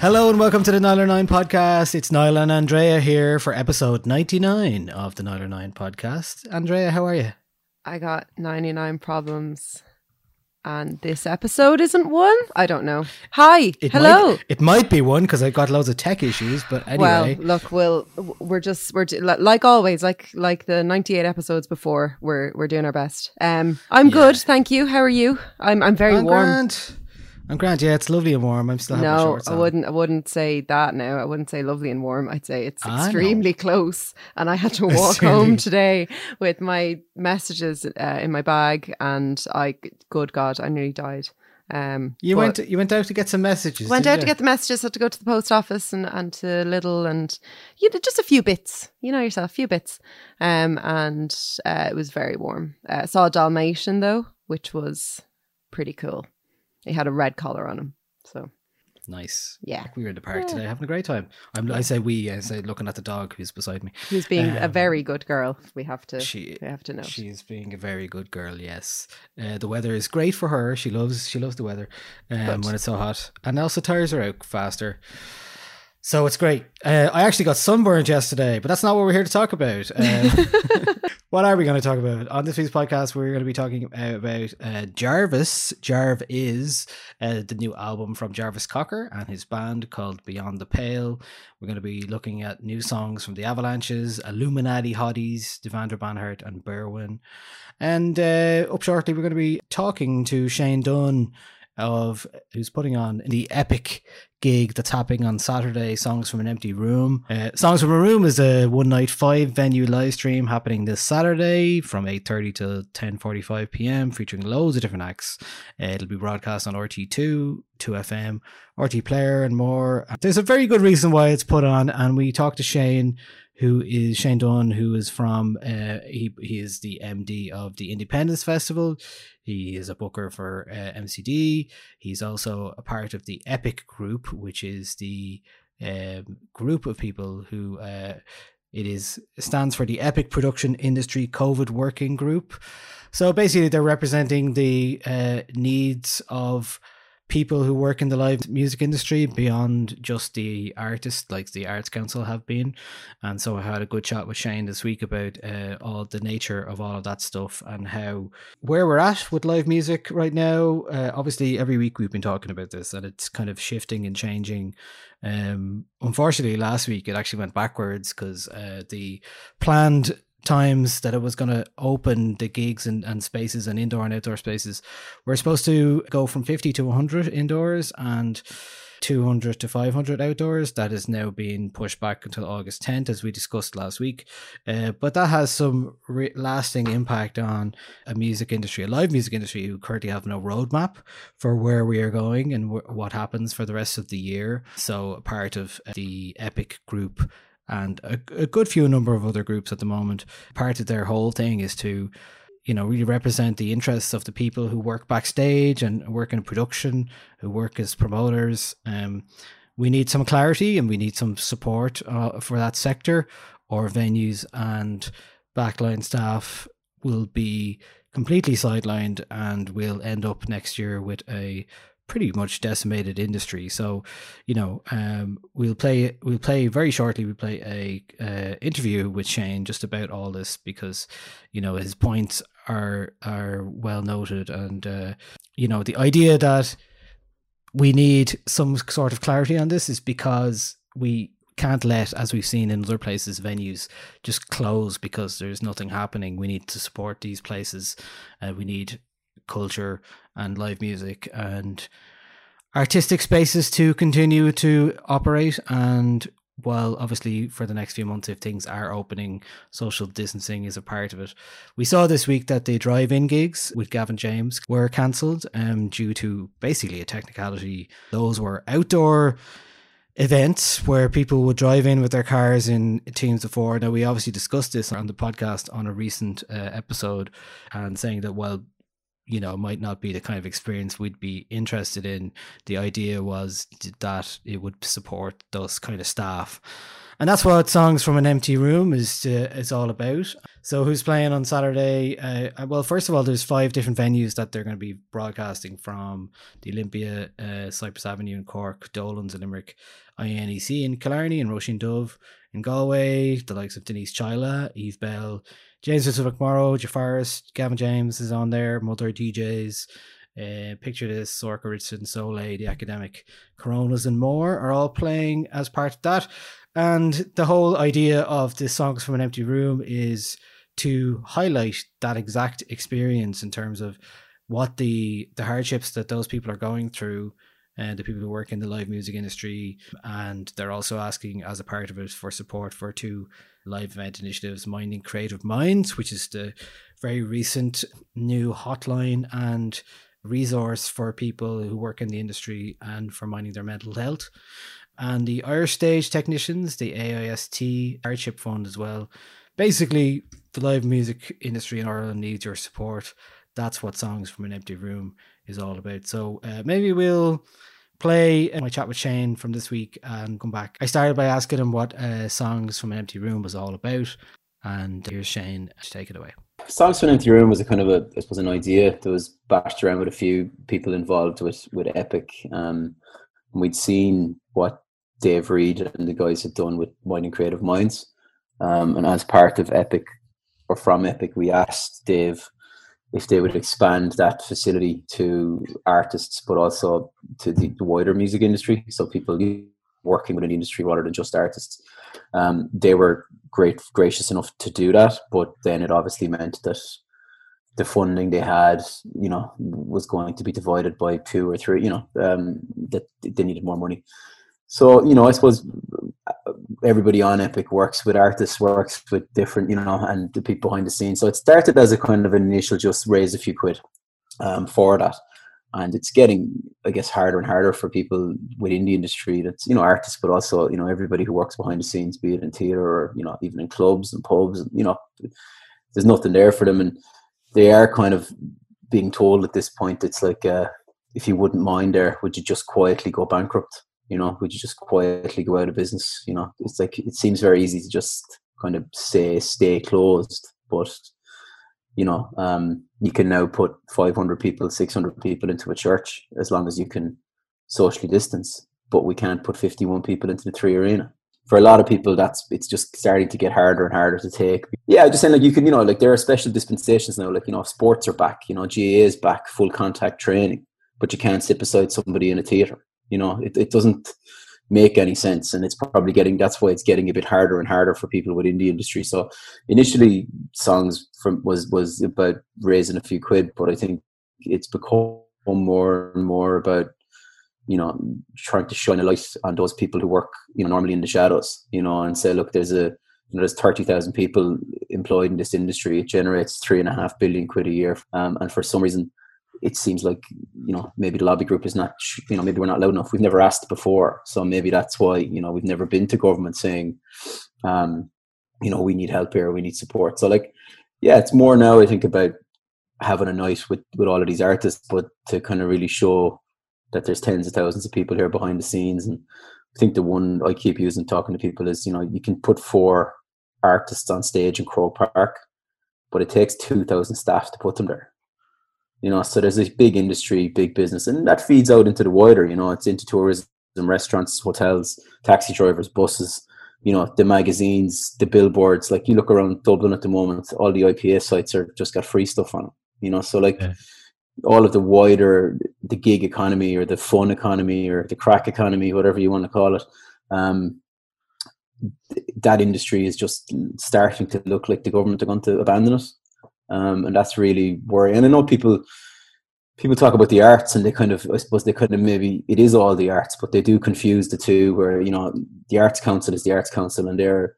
Hello and welcome to the Nialler9 podcast. It's Niall and Andrea here for episode 99 of the Nialler9 podcast. Andrea, how are you? I got 99 problems and this episode isn't one? I don't know. Hi. It Hello. Might, it might be one because I've got loads of tech issues, but anyway. Well, look, we'll we're just we're like always, like like the 98 episodes before, we're we're doing our best. Um I'm good, thank you. How are you? I'm I'm very I'm warm. grand. I'm grand. Yeah, it's lovely and warm. I'm still having No, shorts I wouldn't. I wouldn't say that. Now, I wouldn't say lovely and warm. I'd say it's extremely close. And I had to walk home today with my messages uh, in my bag, and I, good God, I nearly died. Um, You went. You went out to get some messages. Went out you? to get the messages, had to go to the post office and, and to Little and you know, just a few bits. You know yourself, a few bits. Um, and uh, it was very warm. Uh, saw a Dalmatian though, which was pretty cool. He had a red collar on him. So Nice. Yeah. We were in the park today, having a great time. I'm, I say we. I say looking at the dog who's beside me. he's being a Um, very good girl. We have to. She, we have to know. She's being a very good girl. Yes, uh, the weather is great for her. She loves she loves the weather um, when it's so hot, and also tires her out faster. So it's great. Uh, I actually got sunburned yesterday, but that's not what we're here to talk about. Um, what are we going to talk about on this week's podcast? We're going to be talking about uh, Jarvis. Jarv is uh, the new album from Jarvis Cocker and his band called Beyond the Pale. We're going to be looking at new songs from the Avalanches, Illuminati Hotties, Devendra Banhart, and Berwyn. And uh, up shortly, we're going to be talking to Shane Dunne of who's putting on the epic gig that's happening on Saturday, Songs from an Empty Room. Uh, Songs from a Room is a one night five venue live stream happening this Saturday from 8.30 to 10.45 p.m. featuring loads of different acts. Uh, it'll be broadcast on RTÉ2, 2FM, RTÉ Player and more. There's a very good reason why it's put on and we talked to Shane who is Shane Dunne, who is from, uh, he, he is the MD of the Indiependence Festival. He is a booker for uh, MCD. He's also a part of the Epic Group, which is the um, group of people who uh, it is stands for the Epic Production Industry COVID Working Group. So basically, they're representing the uh, needs of people who work in the live music industry beyond just the artists, like the Arts Council have been. And so I had a good chat with Shane this week about uh, all the nature of all of that stuff and how where we're at with live music right now. Uh, obviously, every week we've been talking about this, and it's kind of shifting and changing. Um, unfortunately, last week it actually went backwards because uh, the planned times that it was going to open the gigs and, and spaces and indoor and outdoor spaces We're supposed to go from 50 to 100 indoors and 200 to 500 outdoors. That is now being pushed back until August 10th, as we discussed last week. Uh, but that has some re- lasting impact on a music industry, a live music industry who currently have no roadmap for where we are going and wh- what happens for the rest of the year. So, part of the Epic group and a, a good few number of other groups at the moment, part of their whole thing is to you know, really represent the interests of the people who work backstage and work in production, who work as promoters. Um, we need some clarity and we need some support uh, for that sector, or venues and backline staff will be completely sidelined and we'll end up next year with a pretty much decimated industry. So, you know, um, we'll play we'll play very shortly. We play a uh, interview with Shane just about all this because, you know, his points are are well noted, and uh, you know, the idea that we need some sort of clarity on this is because we can't let, as we've seen in other places, venues just close because there's nothing happening. We need to support these places. Uh, we need culture and live music and artistic spaces to continue to operate. And while obviously for the next few months if things are opening social distancing is a part of it. We saw this week that the drive-in gigs with gavin james were cancelled um, due to basically a technicality. Those were outdoor events where people would drive in with their cars in teams of four. Now we obviously discussed this on the podcast on a recent uh, episode and saying that while you know might not be the kind of experience we'd be interested in. The idea was that it would support those kind of staff. And that's what songs from an empty room is uh, is all about. So who's playing on saturday uh, well first of all there's five different venues that they're going to be broadcasting from. The olympia uh, cyprus avenue in cork dolan's in limerick inec in killarney and roisin dubh in galway the likes of denise chaila eve belle James Vincent McMorrow, Jafaris, Gavin James is on there, Mother DJs, uh, Picture This, Sorcha Richardson, Soulé, The Academic, Coronas, and more are all playing as part of that. And the whole idea of the Songs from an Empty Room is to highlight that exact experience in terms of what the the hardships that those people are going through and the people who work in the live music industry and they're also asking as a part of it for support for two live event initiatives minding creative minds which is the very recent new hotline and resource for people who work in the industry and for minding their mental health. And the irish stage technicians the aist hardship fund as well. Basically the live music industry in ireland needs your support. That's what songs from an empty room is all about. So uh, maybe we'll play my chat with Shane from this week and come back. I started by asking him what uh, songs from an empty room was all about, and here's Shane to take it away. Songs from an Empty Room was a kind of a, I suppose, an idea that was bashed around with a few people involved with with Epic. Um, and we'd seen what Dave Reed and the guys had done with Minding Creative Minds, um, and as part of Epic or from Epic, we asked Dave if they would expand that facility to artists, but also to the, wider music industry, so people working within the industry rather than just artists. Um, they were great, gracious enough to do that, but then it obviously meant that the funding they had, you know, was going to be divided by two or three. You know, um, that they needed more money. So you know, I suppose everybody on Epic works with artists, works with different, you know, and the people behind the scenes. So it started as a kind of an initial just raise a few quid um, for that. And it's getting, I guess, harder and harder for people within the industry that's, you know, artists, but also, you know, everybody who works behind the scenes, be it in theatre or, you know, even in clubs and pubs, you know, there's nothing there for them. And they are kind of being told at this point, it's like, uh, if you wouldn't mind there, would you just quietly go bankrupt? You know would you just quietly go out of business? You know it's like it seems very easy to just kind of say stay closed but you know um, you can now put 500 people 600 people into a church as long as you can socially distance but we can't put 51 people into the three arena. For a lot of people that's it's just starting to get harder and harder to take. Yeah just saying like you can you know like there are special dispensations now like you know sports are back you know GAA is back full contact training but you can't sit beside somebody in a theater you know, it, it doesn't make any sense, and it's probably getting that's why it's getting a bit harder and harder for people within the industry. So initially, songs from was was about raising a few quid, but I think it's become more and more about you know, trying to shine a light on those people who work, you know, normally in the shadows, you know, and say, look, there's a, you know, there's 30,000 people employed in this industry. It generates three and a half billion quid a year. Um, and for some reason, it seems like, you know, maybe the lobby group is not, you know, maybe we're not loud enough. We've never asked before. So maybe that's why, you know, we've never been to government saying, um, you know, we need help here, we need support. So like, yeah, it's more now, I think, about having a night with, with all of these artists, but to kind of really show that there's tens of thousands of people here behind the scenes. And I think the one I keep using talking to people is, you know, you can put four artists on stage in Croke Park, but it takes 2,000 staff to put them there. You know, so there's this big industry, big business, and that feeds out into the wider, you know, it's into tourism, restaurants, hotels, taxi drivers, buses, you know, the magazines, the billboards. Like you look around Dublin at the moment, all the IPA sites are just got free stuff on them, you know, so like, Yeah. all of the wider the gig economy or the fun economy or the crack economy, whatever you want to call it, um, that industry is just starting to look like the government are going to abandon it, um, and that's really worrying. And I know people people talk about the arts and they kind of I suppose they kind of maybe it is all the arts, but they do confuse the two. Where you know the Arts Council is the Arts Council, and they're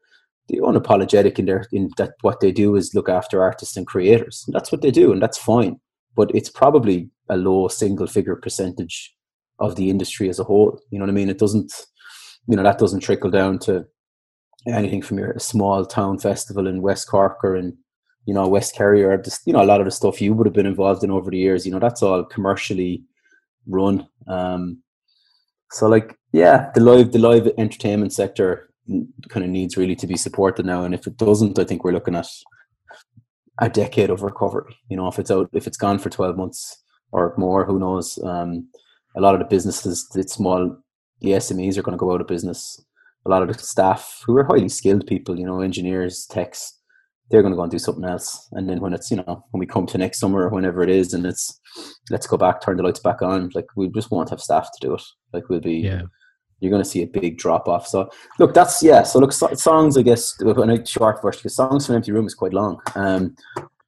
they're unapologetic in their in that what they do is look after artists and creators. And that's what they do, and that's fine. But it's probably a low single figure percentage of the industry as a whole. You know what I mean? It doesn't, you know, that doesn't trickle down to anything from your small town festival in West Cork or in, you know, West or just, you know, a lot of the stuff you would have been involved in over the years. You know, that's all commercially run. Um, so like, yeah, the live, the live entertainment sector kind of needs really to be supported now. And if it doesn't, I think we're looking at a decade of recovery. You know, if it's out, if it's gone for 12 months or more, who knows? Um, a lot of the businesses, the small, the SMEs are going to go out of business. A lot of the staff who are highly skilled people, you know, engineers, techs, they're going to go and do something else. And then when it's, you know, when we come to next summer or whenever it is, and it's, let's go back, turn the lights back on, like we just won't have staff to do it. Like we'll be, Yeah. you're going to see a big drop off. So look, that's yeah. So look, so, songs, I guess, a short version, because songs from Empty Room is quite long. Um,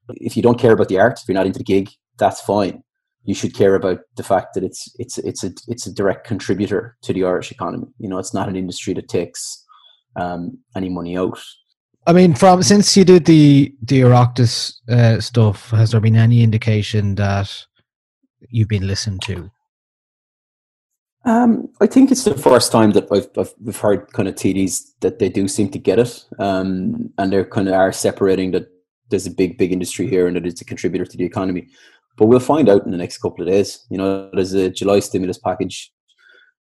if you don't care about the art, if you're not into the gig, that's fine. You should care about the fact that it's it's it's a it's a direct contributor to the Irish economy. You know, it's not an industry that takes um, any money out. I mean, from since you did the the Oireachtas uh, stuff, has there been any indication that you've been listened to? Um, I think it's the first time that I've, I've we've heard kind of TDs that they do seem to get it, um, and they're kind of are separating that there's a big big industry here and that it's a contributor to the economy. But we'll find out in the next couple of days. You know, there's a July stimulus package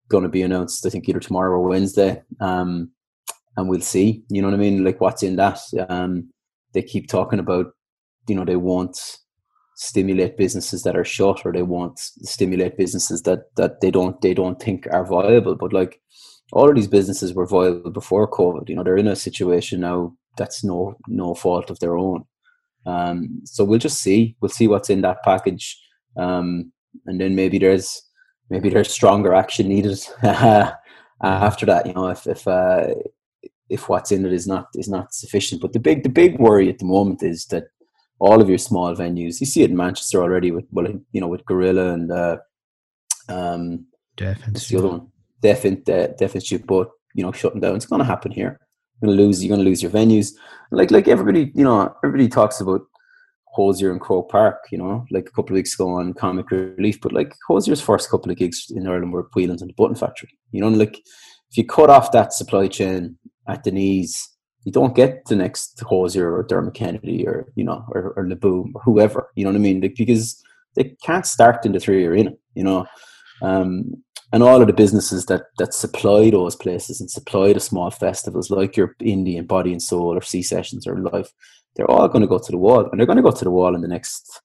going to be announced. I think either tomorrow or Wednesday, um, and we'll see. You know what I mean? Like what's in that? Um, they keep talking about, you know, they want stimulate businesses that are shut or they want stimulate businesses that that they don't they don't think are viable but like all of these businesses were viable before covid you know they're in a situation now that's no no fault of their own um so we'll just see we'll see what's in that package um and then maybe there's maybe there's stronger action needed after that you know if if uh if what's in it is not is not sufficient but the big the big worry at the moment is that all of your small venues. You see it in Manchester already with well, you know, with Gorilla and uh, um, what's the other one? Deaf in uh, Deaf Institute, both you know, shutting down. It's going to happen here. You're going to lose. You're going to lose your venues. Like like everybody, you know, everybody talks about Hozier and Croke Park. You know, like a couple of weeks ago on Comic Relief, but like Hozier's first couple of gigs in Ireland were Whelan's and the Button Factory. You know, like if you cut off that supply chain at the knees you don't get the next Hozier or Dermot Kennedy or you know or, or or whoever you know what I mean like, because they can't start in the three arena. you know um, and all of the businesses that that supply those places and supply the small festivals like your indie and body and soul or Sea Sessions or life they're all going to go to the wall and they're going to go to the wall in the next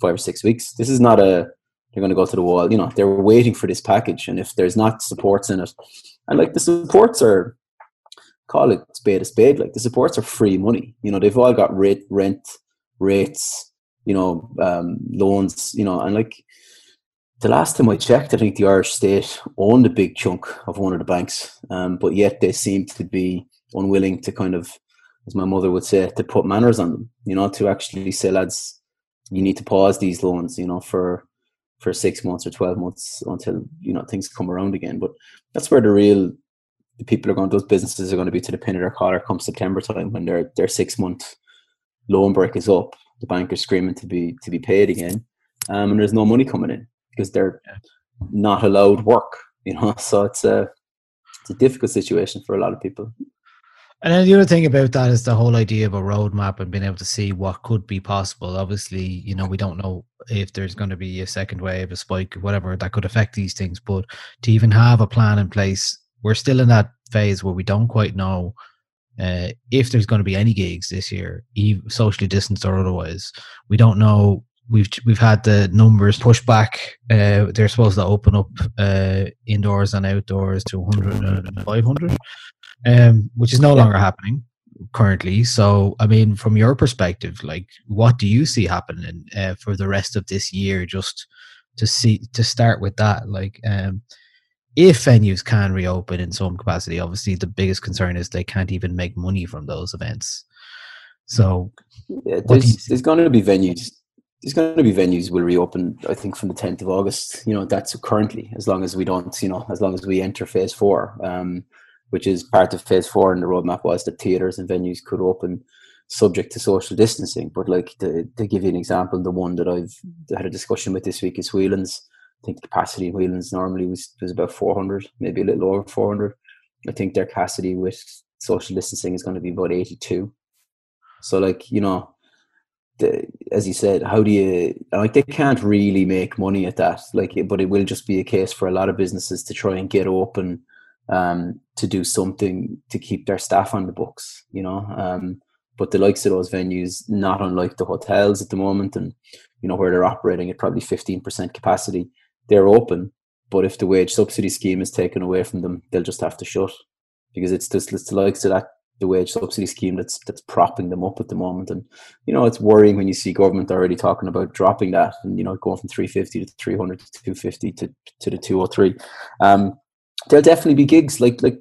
five or six weeks this is not a they're going to go to the wall you know they're waiting for this package and if there's not supports in it and like the supports are call it spade a spade. Like the supports are free money. You know, they've all got rate, rent, rates, you know, um, loans, you know, and like the last time I checked, I think the Irish state owned a big chunk of one of the banks, um, but yet they seem to be unwilling to kind of, as my mother would say, to put manners on them, you know, to actually say, lads, you need to pause these loans, you know, for for six months or 12 months until you know things come around again but that's where the real the people are going those businesses are going to be to the pin of their collar come september time when their their six month loan break is up the bank is screaming to be to be paid again um, and there's no money coming in because they're not allowed work you know so it's a it's a difficult situation for a lot of people And then the other thing about that is the whole idea of a roadmap and being able to see what could be possible. Obviously, you know, we don't know if there's going to be a second wave, a spike, whatever that could affect these things. But to even have a plan in place, we're still in that phase where we don't quite know uh, if there's going to be any gigs this year, socially distanced or otherwise. We don't know. We've we've had the numbers pushed back. Uh, they're supposed to open up uh, indoors and outdoors to 100 and 500 um, which is no longer happening currently. So, I mean, from your perspective, like, what do you see happening uh, for the rest of this year? Just to see to start with that, like, um, if venues can reopen in some capacity, obviously the biggest concern is they can't even make money from those events. So, Yeah, What do you there's, there's going to be venues. There's going to be venues will reopen. I think from the 10th of August. You know, that's currently as long as we don't. You know, as long as we enter phase four, um, which is part of phase four, and the roadmap was that theaters and venues could open, subject to social distancing. But like to, to give you an example, the one that I've had a discussion with this week is Whelan's. I think the capacity in Whelan's normally was was about 400, maybe a little over 400. I think their capacity with social distancing is going to be about 82. So like you know, the, as you said, how do you like they can't really make money at that, like, but it will just be a case for a lot of businesses to try and get open, um, to do something to keep their staff on the books, you know. Um, but the likes of those venues, not unlike the hotels at the moment, and you know where they're operating at probably fifteen percent capacity, they're open. But if the wage subsidy scheme is taken away from them, they'll just have to shut because it's just it's the likes of that the wage subsidy scheme that's that's propping them up at the moment. And you know, it's worrying when you see government already talking about dropping that and you know going from 350 to 300 to 250 to to the 203. Um, there'll definitely be gigs like like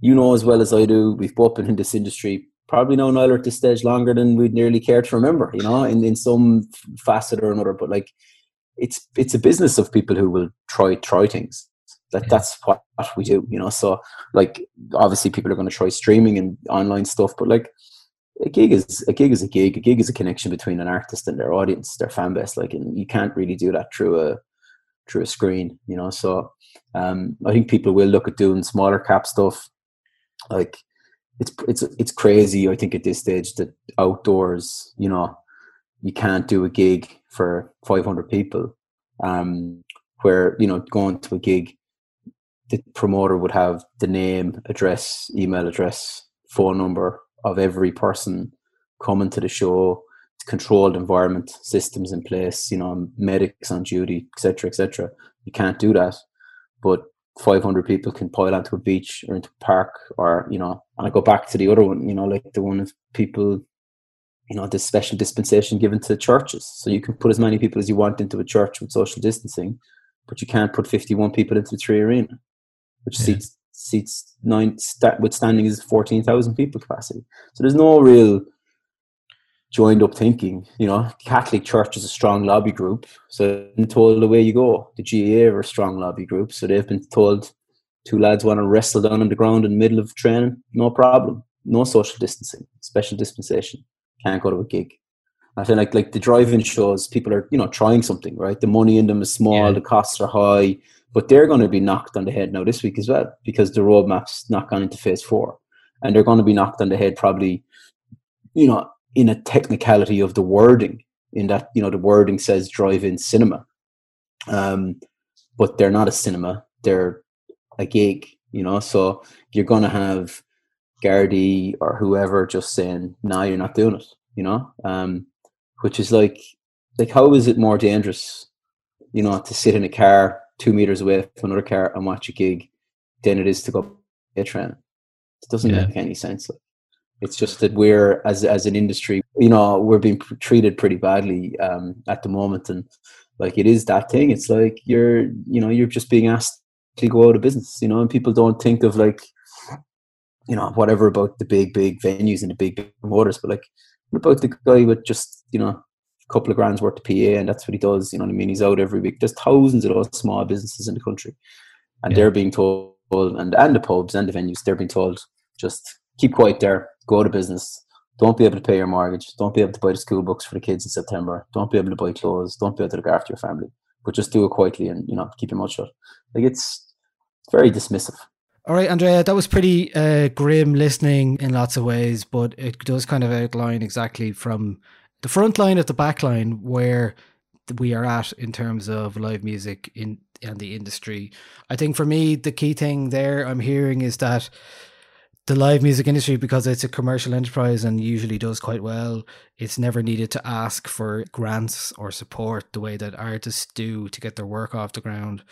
you know as well as I do. We've both been in this industry. Probably known Euler at this stage longer than we'd nearly care to remember, you know, in, in some facet or another. But like, it's it's a business of people who will try try things. That that's what we do, you know. So like, obviously, people are going to try streaming and online stuff, but like, a gig is a gig is a gig. A gig is a connection between an artist and their audience, their fan base. Like, and you can't really do that through a through a screen, you know. So um, I think people will look at doing smaller cap stuff. Like it's it's it's crazy. I think at this stage that outdoors, you know, you can't do a gig for 500 people. Um, where you know going to a gig, the promoter would have the name, address, email address, phone number of every person coming to the show controlled environment systems in place you know medics on duty etc etc you can't do that but 500 people can pile onto a beach or into a park or you know and i go back to the other one you know like the one of people you know this special dispensation given to churches so you can put as many people as you want into a church with social distancing but you can't put 51 people into the three arena which Yeah. seats seats nine sta- withstanding is 14,000 people capacity so there's no real joined up thinking. You know, Catholic Church is a strong lobby group, so they've been told away you go. The GAA are a strong lobby group, so they've been told two lads want to wrestle down on the ground in the middle of training, no problem. No social distancing, special dispensation. Can't go to a gig. I feel like like the drive-in shows, people are you know trying something, right? The money in them is small, Yeah. the costs are high, but they're going to be knocked on the head now this week as well because the roadmap's not gone into phase four, and they're going to be knocked on the head probably, you know, in a technicality of the wording, in that you know the wording says drive-in cinema, um, but they're not a cinema; they're a gig, you know. So you're going to have Gardaí or whoever just saying, "No, you're not doing it," you know. Um, which is like, like how is it more dangerous, you know, to sit in a car two meters away from another car and watch a gig than it is to go a train? It doesn't Yeah. make any sense. It's just that we're as as an industry, you know, we're being pr- treated pretty badly um, at the moment, and like it is that thing. It's like you're, you know, you're just being asked to go out of business, you know, and people don't think of like, you know, whatever about the big big venues and the big big promoters, but like, what about the guy with just you know a couple of grand's worth of PA, and that's what he does. You know what I mean? He's out every week. There's thousands of those small businesses in the country, and Yeah. they're being told, and and the pubs and the venues, they're being told just keep quiet there, go to business. Don't be able to pay your mortgage. Don't be able to buy the school books for the kids in September. Don't be able to buy clothes. Don't be able to look after your family. But just do it quietly and you know keep your mouth shut. Like it's very dismissive. All right, Andrea, that was pretty uh, grim listening in lots of ways, but it does kind of outline exactly from the front line of the back line where we are at in terms of live music in and the industry. I think for me, the key thing there I'm hearing is that the live music industry, because it's a commercial enterprise and usually does quite well, it's never needed to ask for grants or support the way that artists do to get their work off the ground.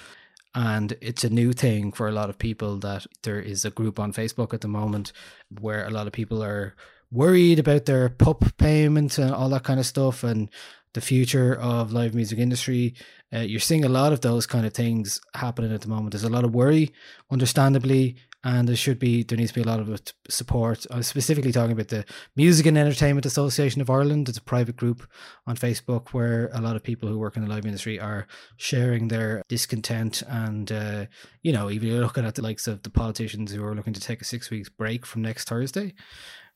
And it's a new thing for a lot of people that there is a group on Facebook at the moment where a lot of people are worried about their pup payments and all that kind of stuff and the future of live music industry. Uh, you're seeing a lot of those kind of things happening at the moment. There's a lot of worry, understandably, and there should be there needs to be a lot of support. I was specifically talking about the Music and Entertainment Association of Ireland. It's a private group on Facebook where a lot of people who work in the live industry are sharing their discontent and uh, you know even looking at the likes of the politicians who are looking to take a six weeks break from next Thursday,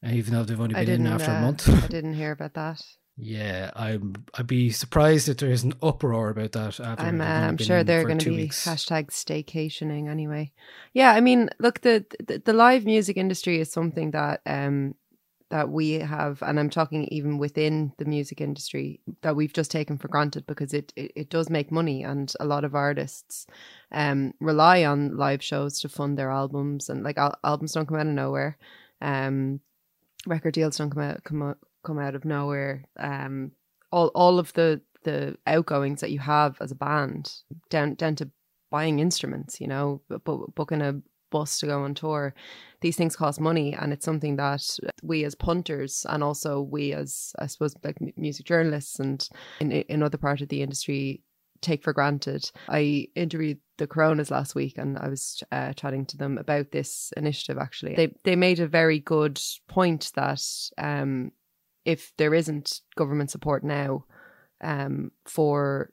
even though they've only been in after a uh, month. I didn't hear about that. Yeah, I'm. I'd be surprised if there is an uproar about that. I'm, uh, I'm sure they're going to be weeks. hashtag staycationing anyway. Yeah, I mean, look, the, the the live music industry is something that um that we have, and I'm talking even within the music industry that we've just taken for granted because it it, it does make money, and a lot of artists um rely on live shows to fund their albums, and like al- albums don't come out of nowhere, um, record deals don't come out come out, come out of nowhere, um all all of the the outgoings that you have as a band down down to buying instruments you know booking a bus to go on tour. These things cost money and it's something that we as punters and also we as i suppose like music journalists and in in other part of the industry take for granted. I interviewed the coronas last week and i was uh, chatting to them about this initiative actually. They they made a very good point that um if there isn't government support now um, for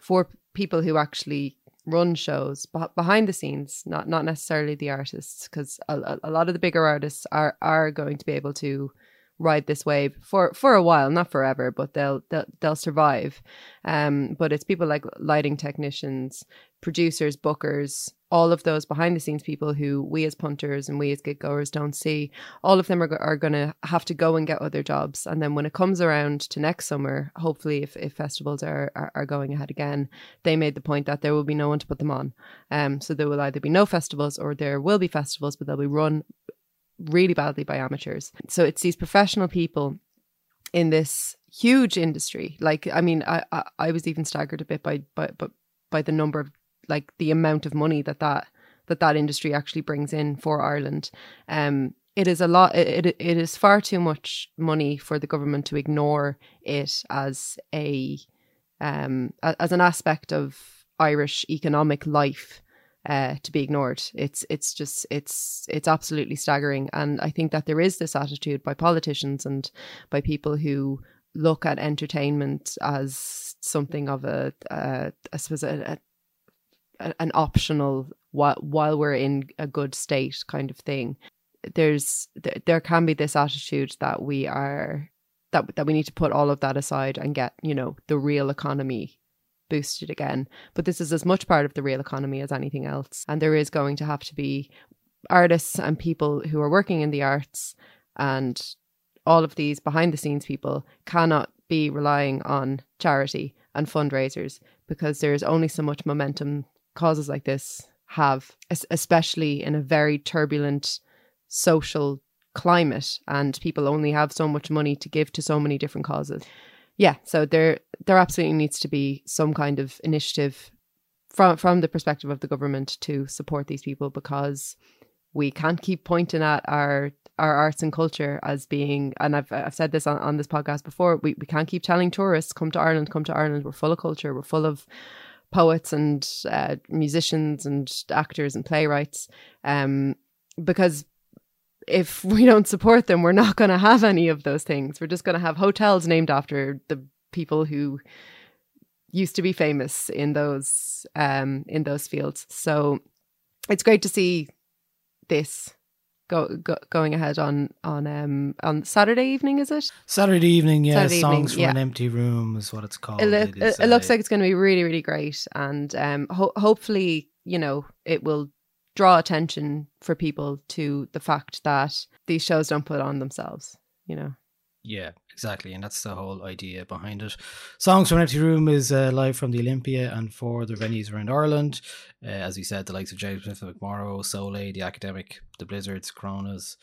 for people who actually run shows beh behind the scenes, not not necessarily the artists, because a, a- a lot of the bigger artists are are going to be able to ride this wave for for a while, not forever, but they'll they'll, they'll survive. Um, but it's people like lighting technicians, producers, bookers, all of those behind the scenes people who we as punters and we as gig goers don't see. All of them are, are going to have to go and get other jobs. And then when it comes around to next summer, hopefully, if, if festivals are, are, are going ahead again, they made the point that there will be no one to put them on. Um, so there will either be no festivals or there will be festivals, but they'll be run really badly by amateurs. So it's these professional people in this huge industry. Like, I mean, I, I, I was even staggered a bit by, by, by, by the number of, like, the amount of money that that, that that industry actually brings in for Ireland. Um, it is a lot. It, it it is far too much money for the government to ignore it as a, um, as an aspect of Irish economic life uh, to be ignored. It's it's just it's it's absolutely staggering, and I think that there is this attitude by politicians and by people who look at entertainment as something of a, I suppose a, an optional while while we're in a good state kind of thing. There's th- there can be this attitude that we are that that we need to put all of that aside and get you know the real economy boosted again. But this is as much part of the real economy as anything else. And there is going to have to be artists and people who are working in the arts and all of these behind the scenes people cannot be relying on charity and fundraisers because there is only so much momentum causes like this have, especially in a very turbulent social climate and people only have so much money to give to so many different causes. Yeah so there there absolutely needs to be some kind of initiative from from the perspective of the government to support these people because we can't keep pointing at our our arts and culture as being and I've I've said this on, on this podcast before we, we can't keep telling tourists come to Ireland come to Ireland. We're full of culture. We're full of poets and uh, musicians and actors and playwrights um because if we don't support them, we're not going to have any of those things. We're just going to have hotels named after the people who used to be famous in those um in those fields. So it's great to see this go, go going ahead on on um on Saturday evening. Is it? Saturday evening, yeah, Saturday evening, songs from yeah. an empty room is what it's called. it, look, it, is, it looks uh, like it's going to be really really great and um ho- hopefully you know it will draw attention for people to the fact that these shows don't put on themselves you know Yeah, exactly, and that's the whole idea behind it. Songs from Empty Room is uh, live from the Olympia and for the venues around Ireland. Uh, as we said, the likes of James Vincent McMorrow, Soulé, The Academic, The Blizzards, Coronas,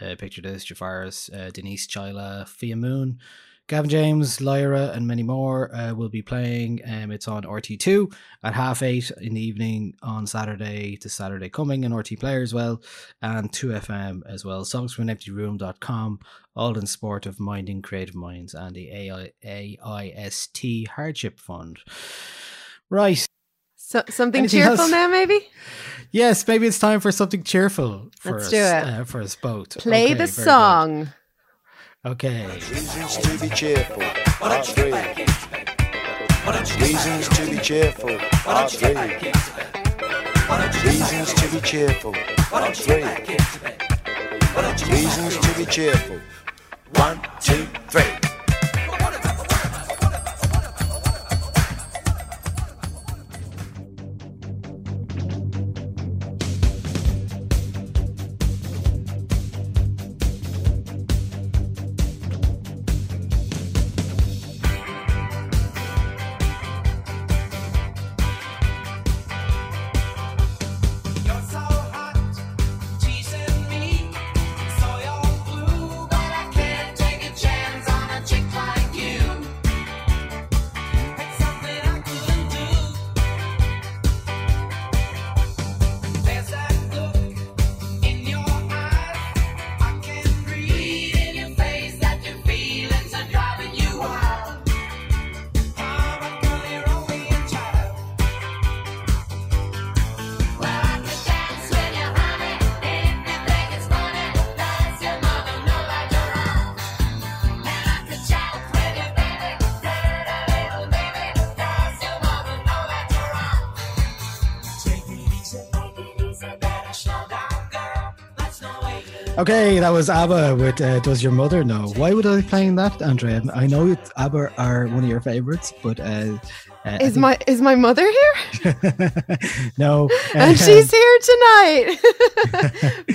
uh, Picture This, Jafaris, uh, Denise Chaila, Fia Moon, Gavin James, Lyra, and many more uh, will be playing. Um, it's on RTÉ2 at half eight in the evening on Saturday to Saturday coming, and RTÉ Player as well, and 2FM as well. Songs from an empty room.com, all in support of Minding Creative Minds and the AI, AIST Hardship Fund. Right. so something Anything cheerful else? now maybe Yes, maybe it's time for something cheerful for Let's us, do it. Uh, for us both. play Okay, the song. good. Song Okay. Reasons to be cheerful, part three. Reasons to be cheerful, part three. Reasons to be cheerful, part three. Reasons to be cheerful. One, two, three. Okay, that was ABBA with uh, Does Your Mother Know? Why would I be playing that, Andrea? I know ABBA are one of your favourites, but. Uh, uh, is my is my mother here no. and she's here tonight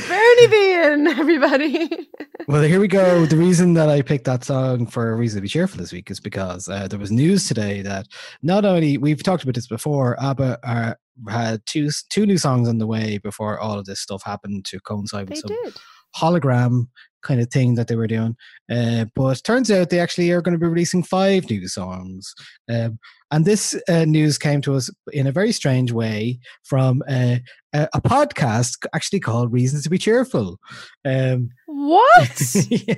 bernie bean everybody Well, here we go. The reason that I picked that song for a reason to be cheerful this week is because uh, there was news today that not only we've talked about this before, ABBA are, had two two new songs on the way before all of this stuff happened to coincide they with some did hologram kind of thing that they were doing. Uh, but turns out they actually are going to be releasing five new songs. Um, and this uh, news came to us in a very strange way from uh, a, a podcast actually called Reasons to Be Cheerful. Um, what yeah.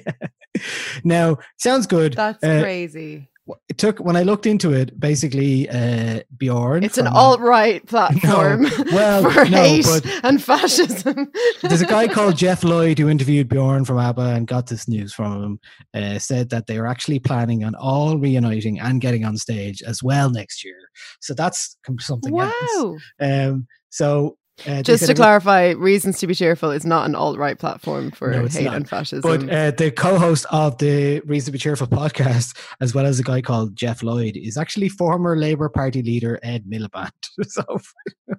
Now, sounds good. that's Uh, crazy It took when I looked into it. Basically, uh, Bjorn. it's an alt right platform well, for no, hate but- and fascism. There's a guy called Geoff Lloyd who interviewed Bjorn from ABBA and got this news from him. Uh, said that they were actually planning on all reuniting and getting on stage as well next year. So that's something else. wow. Um, so uh, Just to clarify, Reasons to Be Cheerful is not an alt right platform for No, hate not. and fascism. But uh, the co-host of the Reason to Be Cheerful podcast, as well as a guy called Geoff Lloyd, is actually former Labour Party leader Ed Miliband. so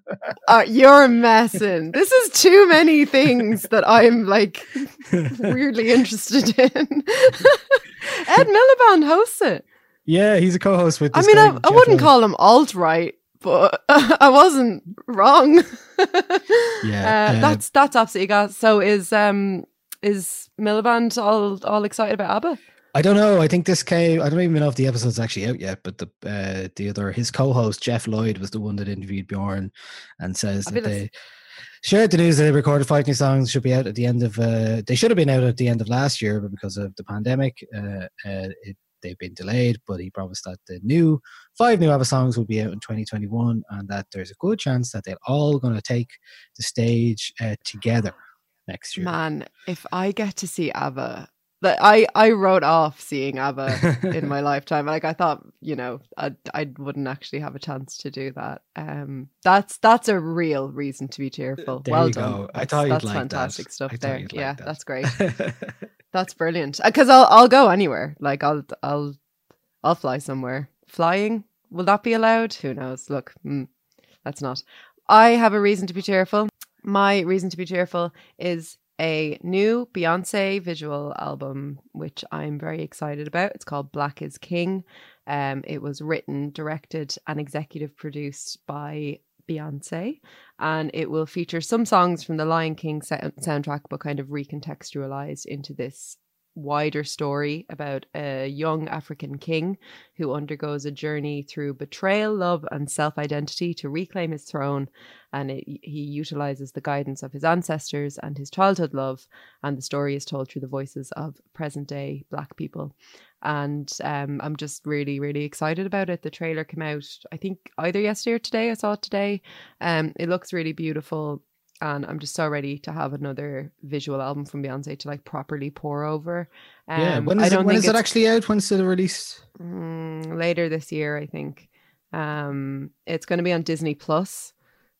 Uh, you're messing. This is too many things that I'm like weirdly interested in. Ed Miliband hosts it. yeah, he's a co-host with. I mean, guy, I, I wouldn't Lloyd. call him alt right, but I wasn't wrong. Yeah, uh, uh, that's that's absolutely gas. So is um is Miliband all all excited about ABBA? I don't know. I think this came. I don't even know if the episode's actually out yet. But the uh, the other his co-host Geoff Lloyd was the one that interviewed Bjorn, and says I that they shared the news that they recorded five new songs. Should be out at the end of. Uh, they should have been out at the end of last year, but because of the pandemic, uh, uh, it, they've been delayed. But he promised that the new five new ABBA songs will be out in 2021, and that there's a good chance that they're all going to take the stage uh, together next year. Man, if I get to see ABBA, But I I wrote off seeing ABBA in my lifetime. Like I thought, you know, I I wouldn't actually have a chance to do that. Um, that's that's a real reason to be cheerful. There well you done. go. I That's- thought you'd that's like that. fantastic stuff I there. like yeah, that. that's great. That's brilliant. Because I'll I'll go anywhere. Like I'll I'll I'll fly somewhere. Flying will that be allowed? Who knows? Look, mm, that's not. I have a reason to be cheerful. My reason to be cheerful is a new Beyonce visual album, which I'm very excited about. It's called Black is King. Um, it was written, directed, and executive produced by Beyonce, and it will feature some songs from the Lion King sou- soundtrack, but kind of recontextualized into this wider story about a young African king who undergoes a journey through betrayal, love, and self identity to reclaim his throne. And it, he utilizes the guidance of his ancestors and his childhood love. And the story is told through the voices of present day Black people. And um, I'm just really, really excited about it. The trailer came out, I think, either yesterday or today. I saw it today. Um, it looks really beautiful and I'm just so ready to have another visual album from Beyonce to like properly pour over. Um, yeah. when is, I it, don't when is it actually out? When's the release? Mm, later this year, I think. Um, it's going to be on Disney Plus,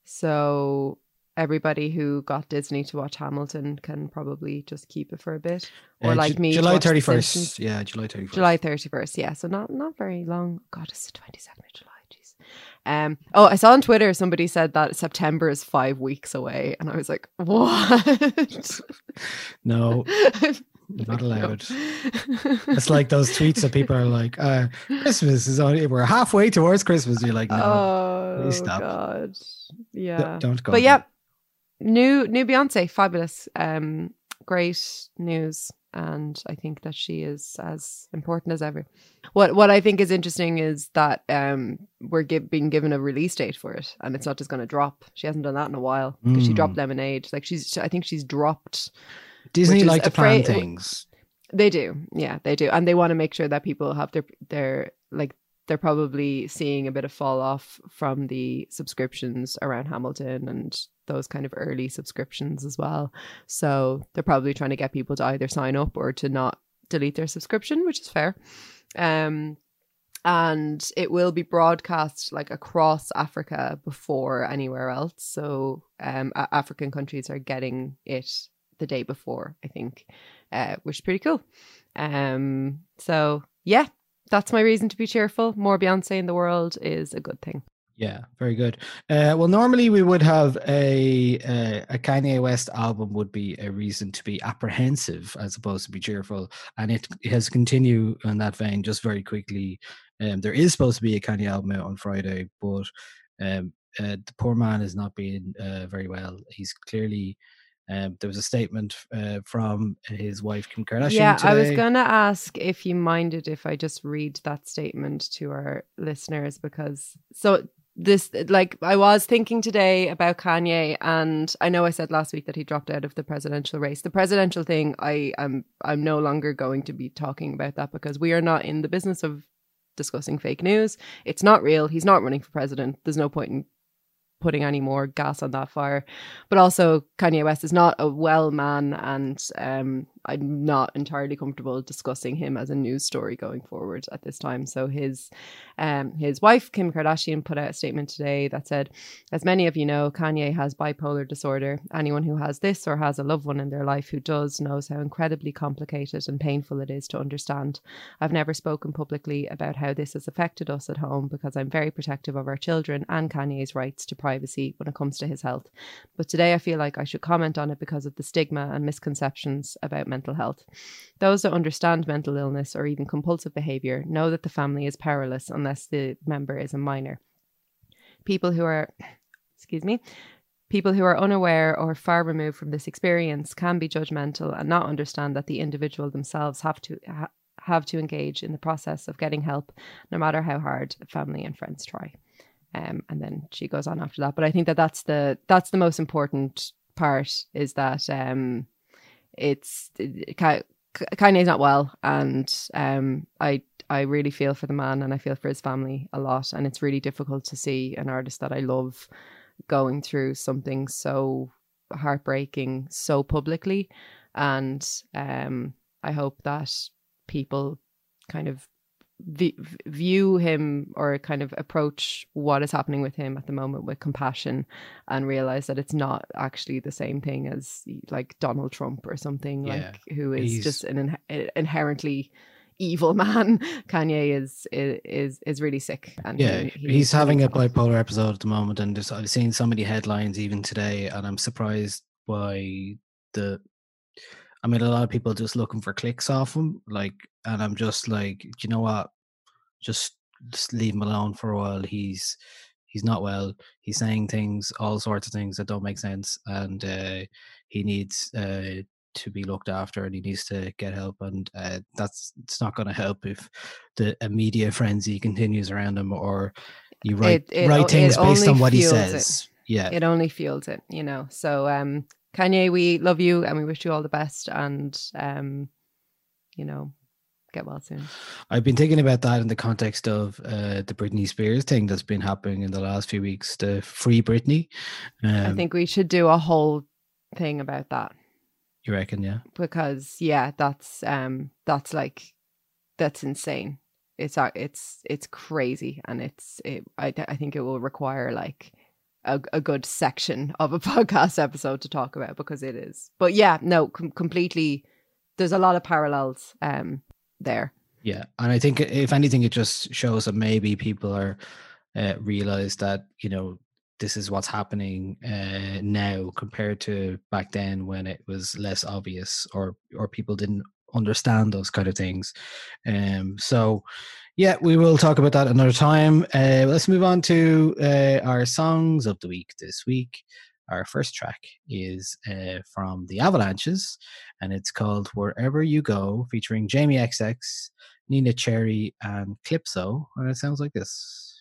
so everybody who got Disney to watch Hamilton can probably just keep it for a bit, or Uh, like Ju- me, July thirty first. Yeah, July thirty first. July thirty first. Yeah, so not not very long. God, it's the twenty second of July. Um. Oh, I saw on Twitter somebody said that September is five weeks away, and I was like, what? No, not allowed. It's like those tweets that people are like, uh, "Christmas is only we're halfway towards Christmas." You're like, "No, oh stop. God. Yeah. don't go." but there." yeah, new new Beyonce, fabulous. Um, great news, and I think that she is as important as ever. What what I think is interesting is that um we're give, being given a release date for it, and it's not just going to drop. She hasn't done that in a while because she dropped Mm. Lemonade. Like she's, I think she's dropped. Disney like to plan afraid- things. They do, yeah, they do, and they want to make sure that people have their their like they're probably seeing a bit of fall off from the subscriptions around Hamilton and those kind of early subscriptions as well. So they're probably trying to get people to either sign up or to not delete their subscription, which is fair. Um, and it will be broadcast like across Africa before anywhere else. So um, African countries are getting it the day before, I think, uh, which is pretty cool. Um, so yeah, that's my reason to be cheerful. More Beyonce in the world is a good thing. Yeah, very good. Uh, well, normally we would have a, a a Kanye West album would be a reason to be apprehensive as opposed to be cheerful, and it has continued in that vein. Just very quickly, um, there is supposed to be a Kanye album out on Friday, but um, uh, the poor man is not being uh, very well. He's clearly. Um, there was a statement uh, from his wife Kim Kardashian. yeah, I was gonna ask if you minded if I just read that statement to our listeners because so this like I was thinking today about Kanye and I know I said last week that he dropped out of the presidential race. The presidential thing I am I'm no longer going to be talking about that because we are not in the business of discussing fake news. It's not real. He's not running for president. There's no point in putting any more gas on that fire. But also, Kanye West is not a well man, and um, I'm not entirely comfortable discussing him as a news story going forward at this time. So his um, his wife Kim Kardashian put out a statement today that said, "As many of you know, Kanye has bipolar disorder. Anyone who has this or has a loved one in their life who does knows how incredibly complicated and painful it is to understand. I've never spoken publicly about how this has affected us at home because I'm very protective of our children and Kanye's rights to privacy when it comes to his health. But today I feel like I should comment on it because of the stigma and misconceptions about mental health. Those that understand mental illness or even compulsive behavior know that the family is powerless unless the member is a minor. People who are, excuse me, People who are unaware or far removed from this experience can be judgmental and not understand that the individual themselves have to ha- have to engage in the process of getting help, no matter how hard family and friends try. Um, and then she goes on after that. But I think that that's the that's the most important part is that um, it's Ka- Kanye's not well, and um, I I really feel for the man and I feel for his family a lot, and it's really difficult to see an artist that I love going through something so heartbreaking so publicly and um I hope that people kind of v- view him or kind of approach what is happening with him at the moment with compassion and realize that it's not actually the same thing as like Donald Trump or something Yeah. like who is He's- just an in- inherently evil man. Kanye is is is really sick and Yeah, he- he- he's having a bipolar episode at the moment, and there's, I've seen so many headlines even today, and I'm surprised by the. I mean, a lot of people just looking for clicks off him, like, and I'm just like, do you know what? Just just leave him alone for a while. He's he's not well. He's saying things, all sorts of things that don't make sense, and uh, he needs uh, to be looked after, and he needs to get help. And uh, that's it's not going to help if the media frenzy continues around him, or you write It- it write things based on what he fuels it. says. Yeah, it only fuels it, you know. So um Kanye, we love you and we wish you all the best and um you know, get well soon. I've been thinking about that in the context of uh, the Britney Spears thing that's been happening in the last few weeks, the Free Britney. Um, I think we should do a whole thing about that you reckon, yeah. because yeah, that's um that's like that's insane. It's a- it's it's crazy and it's it, I I think it will require like a, a good section of a podcast episode to talk about because it is. But yeah, no, com- completely. There's a lot of parallels um there. Yeah, and I think if anything, it just shows that maybe people are uh, realize that you know this is what's happening uh, now compared to back then when it was less obvious or or people didn't understand those kind of things. Um, so yeah, we will talk about that another time. Uh, let's move on to uh, our songs of the week this week. Our first track is uh, from the Avalanches, and it's called "Wherever You Go," featuring Jamie XX, Neneh Cherry, and CLYPSO. And it sounds like this.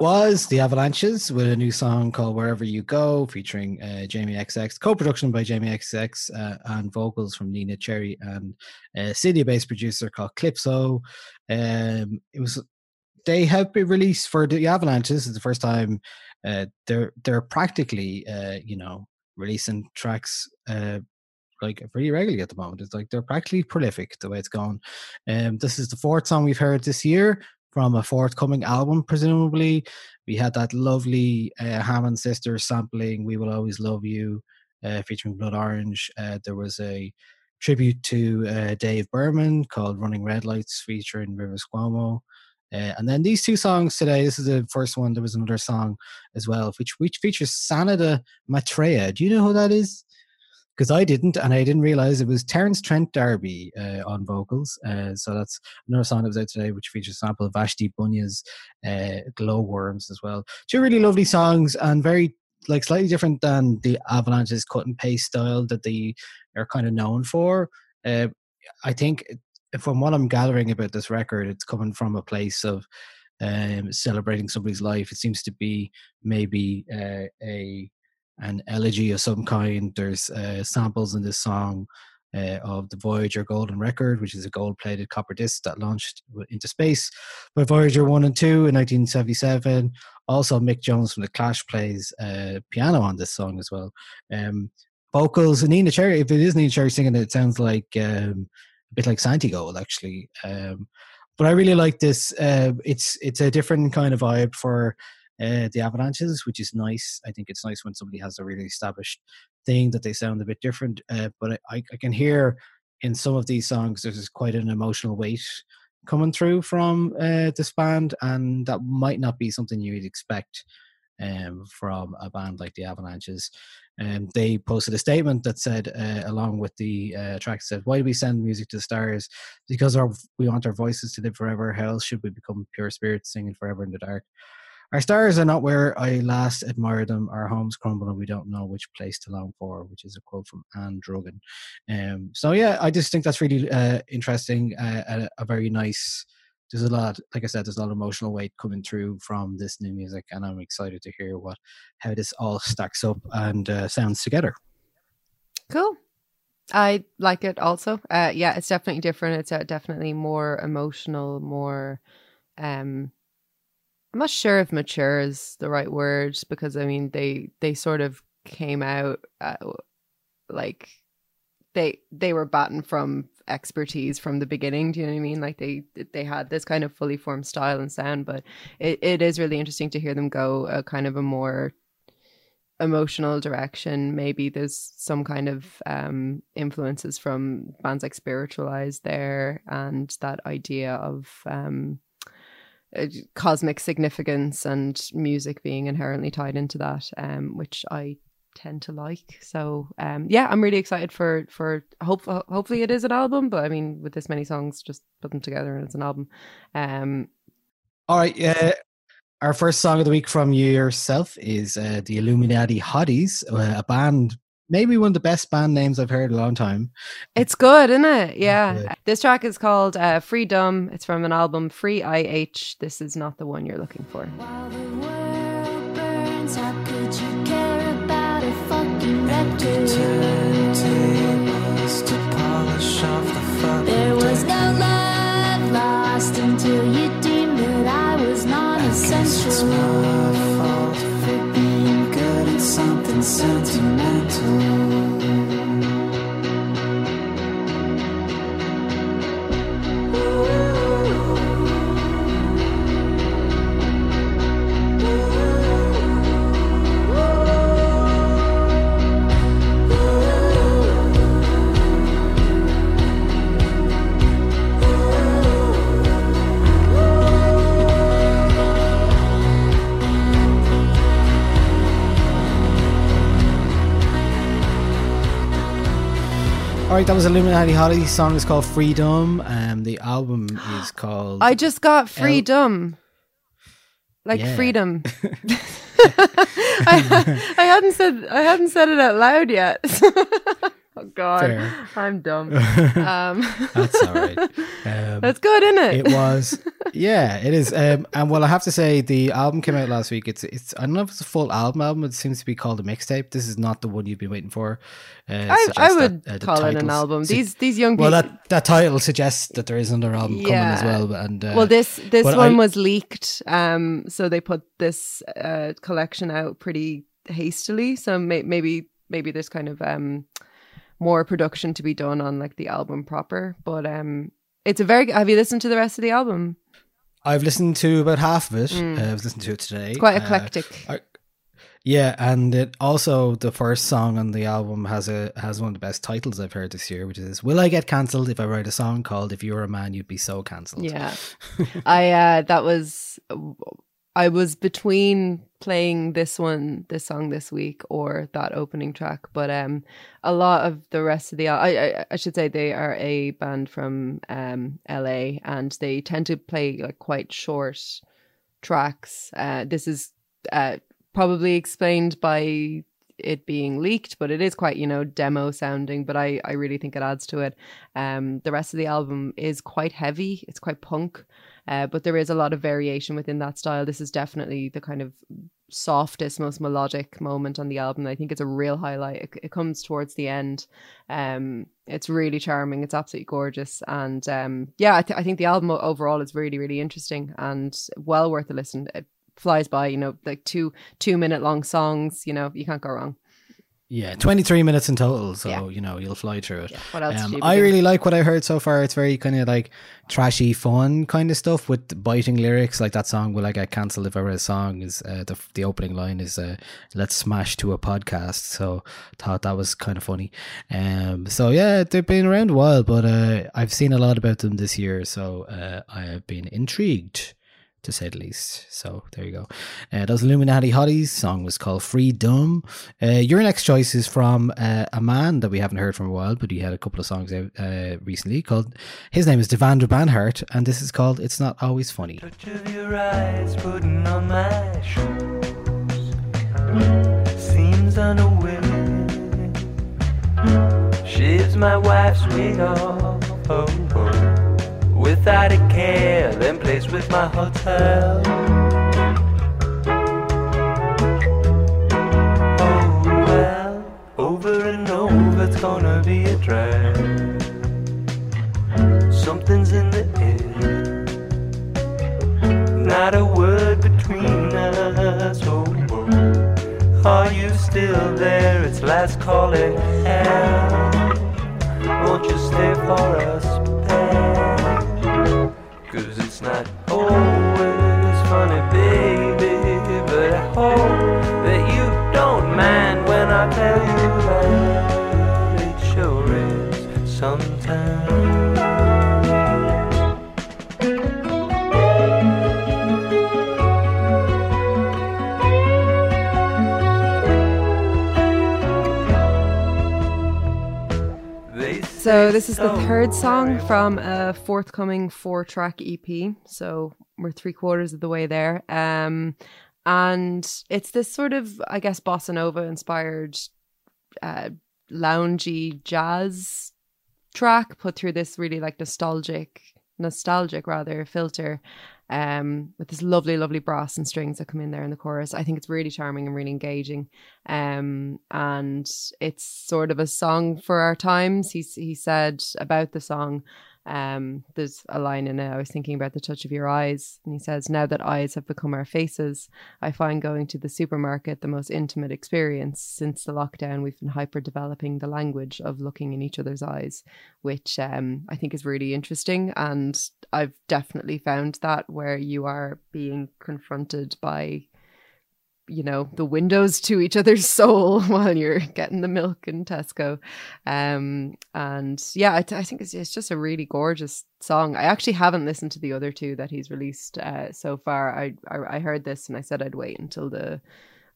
Was the Avalanches with a new song called "Wherever You Go," featuring uh, Jamie XX, co-production by Jamie XX, uh, and vocals from Neneh Cherry and a Sydney-based producer called CLYPSO. Um, it was they have been released for the Avalanches. It's the first time uh, they're they're practically uh, you know releasing tracks uh, like pretty regularly at the moment. It's like they're practically prolific the way it's gone. Um, this is the fourth song we've heard this year from a forthcoming album, presumably. We had that lovely uh, Hammond Sisters sampling "We Will Always Love You," uh, featuring Blood Orange. Uh, there was a tribute to uh, Dave Berman called "Running Red Lights," featuring Rivers Cuomo. Uh, and then these two songs today. This is the first one. There was another song as well, which which features Sananda Maitreya. Do you know who that is? Because I didn't, and I didn't realize it was Terence Trent D'Arby uh, on vocals. Uh, so that's another song that was out today, which features a sample of Vashti Bunyan's uh, Glowworms as well. Two really lovely songs and very like slightly different than the Avalanche's cut and paste style that they are kind of known for. Uh, I think from what I'm gathering about this record, it's coming from a place of um, celebrating somebody's life. It seems to be maybe uh, a an elegy of some kind. There's uh, samples in this song uh, of the Voyager Golden Record, which is a gold-plated copper disc that launched into space by Voyager One and Two in 1977. Also, Mick Jones from the Clash plays uh, piano on this song as well. Um, vocals, Neneh Cherry. If it is Neneh Cherry singing, it, it sounds like um, a bit like Santigold actually. Um, but I really like this. Uh, it's it's a different kind of vibe for uh, the Avalanches, which is nice. I think it's nice when somebody has a really established thing that they sound a bit different. Uh, but I, I can hear in some of these songs there's quite an emotional weight coming through from uh, this band, and that might not be something you'd expect um, from a band like the Avalanches. Um, they posted a statement that said, uh, along with the uh, track, said, "Why do we send music to the stars? Because our we want our voices to live forever. How else should we become pure spirits singing forever in the dark? Our stars are not where I last admired them. Our homes crumble, and we don't know which place to long for." Which is a quote from Ann Druyan. Um, so yeah, I just think that's really uh, interesting. Uh, a, a very nice there's a lot like i said there's a lot of emotional weight coming through from this new music and i'm excited to hear what how this all stacks up and uh, sounds together Cool. I like it also. Uh, yeah, it's definitely different. It's uh, definitely more emotional, more. Um, I'm not sure if mature is the right word because I mean they they sort of came out uh, like they they were batting from expertise from the beginning. Do you know what I mean? Like they they had this kind of fully formed style and sound, but it, it is really interesting to hear them go a kind of a more emotional direction. Maybe there's some kind of um, influences from bands like Spiritualized there, and that idea of um, cosmic significance and music being inherently tied into that, um, which I tend to like. So um, yeah, I'm really excited for for hope hopefully it is an album, but I mean with this many songs, just put them together and it's an album. Um, all right uh, our first song of the week from you yourself is uh, the illuminati hotties uh, a band maybe one of the best band names i've heard in a long time It's good, isn't it? Yeah. good. This track is called uh, Freedom. It's from an album, Free IH. This is not the one you're looking for. While the world burns, how could you care about a fucking record? Turntables to polish off the fucking There was no love lost until you deemed that I was non-essential. my fault for being good at something sentimental. All right that was illuminati hotties song is called freedom um the album is called I just got freedom. Like Yeah. freedom. I, I hadn't said I hadn't said it out loud yet. oh god. Fair. I'm dumb. Um that's all right um, That's good, isn't it? it was yeah it is um and well i have to say the album came out last week it's it's i don't know if it's a full album album it seems to be called a mixtape this is not the one you've been waiting for uh, I, I would that, uh, call it an album. su- These these young people. well that that title suggests that there is another album coming as well and uh, well, this this one I- was leaked, um, so they put this uh, collection out pretty hastily. So may- maybe maybe there's kind of um more production to be done on like the album proper. But um, it's a very. Have you listened to the rest of the album? i've listened to about half of it uh, i was listening to it today Mm. It's quite Uh, eclectic. I- yeah, and it also the first song on the album has a has one of the best titles I've heard this year, which is "Will I Get Cancelled if I write a song called If You Were a Man You'd Be So Cancelled." Yeah, I uh, that was I was between playing this one, this song this week, or that opening track. But um, a lot of the rest of the I I, I should say they are a band from um L.A. and they tend to play like quite short tracks. Uh, this is uh probably explained by it being leaked, but it is quite, you know, demo sounding, but I, I really think it adds to it. Um, the rest of the album is quite heavy, it's quite punk, uh, but there is a lot of variation within that style. This is definitely the kind of softest, most melodic moment on the album. I think it's a real highlight. It, it comes towards the end. Um, it's really charming. It's absolutely gorgeous, and um, yeah, I, th- I think the album overall is really, really interesting and well worth a listen. It flies by, you know, like two two minute long songs. You know, you can't go wrong. Yeah, 23 minutes in total, so Yeah. you know you'll fly through it. What else? Um, I really like what I heard so far. It's very kind of like trashy, fun kind of stuff with biting lyrics. Like that song "Will I Get Cancelled If I Write a Song?" is uh, the the opening line is uh, "Let's smash to a podcast." So thought that was kind of funny. Um, so yeah, they've been around a while, but uh, I've seen a lot about them this year, so uh, I have been intrigued. To say the least. So there you go. Uh, those Illuminati Hotties song was called Freedom. Uh, your next choice is from uh, a man that we haven't heard from a while, but he had a couple of songs out uh, recently called. His name is Devendra Banhart, and this is called "It's Not Always Funny." Touch of your eyes putting on my shoes seems. Shaves my wife's off oh, oh, without a care, then plays with my hotel. Oh well, over and over, it's gonna be a drag. Something's in the air not a word between us. Oh, oh. are you still there? It's last calling hell. Won't you stay for? Cause it's not always funny, baby. But I hope that you don't mind when I tell you that it sure is sometimes. So this is the third song so. from a forthcoming four-track EP. So we're three quarters of the way there. Um, and it's this sort of, I guess, bossa nova inspired, uh, loungy jazz track put through this really like nostalgic, nostalgic rather filter. Um, with this lovely, lovely brass and strings that come in there in the chorus. I think it's really charming and really engaging. Um, and it's sort of a song for our times. He he said about the song. Um, there's a line in it. I was thinking about the touch of your eyes, and he says, "Now that eyes have become our faces, I find going to the supermarket the most intimate experience. Since the lockdown, we've been hyper developing the language of looking in each other's eyes, which um, I think is really interesting. And I've definitely found that where you are being confronted by you know the windows to each other's soul while you're getting the milk in Tesco, um, and yeah, I, I think it's, it's just a really gorgeous song. I actually haven't listened to the other two that he's released uh, so far. I, I I heard this and I said I'd wait until the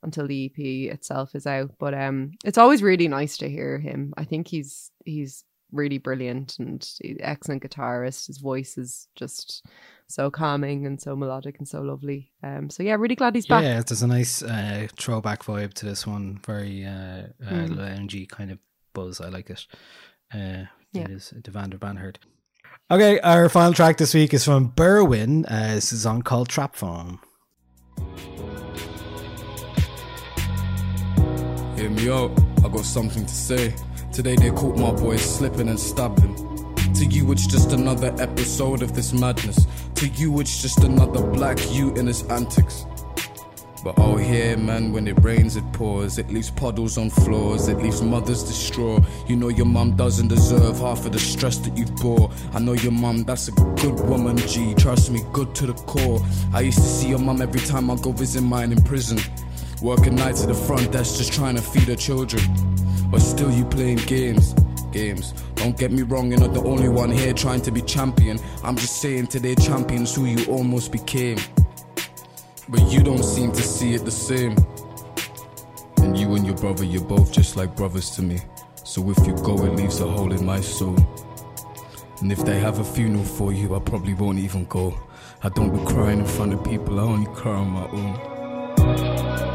until the EP itself is out, but um, it's always really nice to hear him. I think he's he's really brilliant and excellent guitarist. His voice is just so calming and so melodic and so lovely. Um, so yeah, really glad he's back. Yeah, there's a nice uh, throwback vibe to this one. Very uh, uh, Mm. loungy kind of buzz. I like it. Uh, Yeah. It is Devendra Banhart. Okay, our final track this week is from Berwyn. Uh, this is on song called Trap Phone. Hear me out, I got something to say. Today they caught my boy slipping and stabbing. To you, it's just another episode of this madness. To you, it's just another black you in his antics. But oh, here, man, when it rains, it pours. It leaves puddles on floors, it leaves mothers distraught. You know your mum doesn't deserve half of the stress that you've bore. I know your mum, that's a good woman, G. Trust me, good to the core. I used to see your mum every time I go visit mine in prison. Working nights at the front that's just trying to feed her children. But still, you playing games. Games. Don't get me wrong, you're not the only one here trying to be champion. I'm just saying to their champions who you almost became. But you don't seem to see it the same. And you and your brother, you're both just like brothers to me. So if you go, it leaves a hole in my soul. And if they have a funeral for you, I probably won't even go. I don't be crying in front of people, I only cry on my own.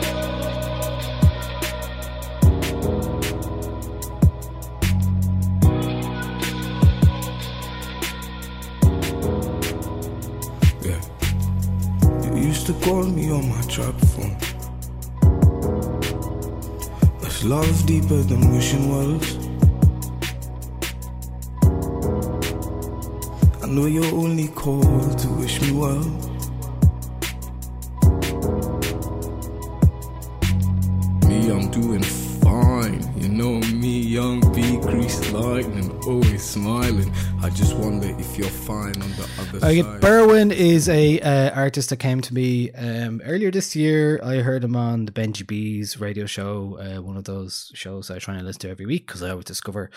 Call me on my trap phone. Is love deeper than wishing wells? I know you're only called to wish me well. I just wonder if you're fine on the other Okay, side. Berwyn is a uh, artist that came to me um, earlier this year. I heard him on the Benji B's radio show, uh, one of those shows I try and listen to every week because I always discover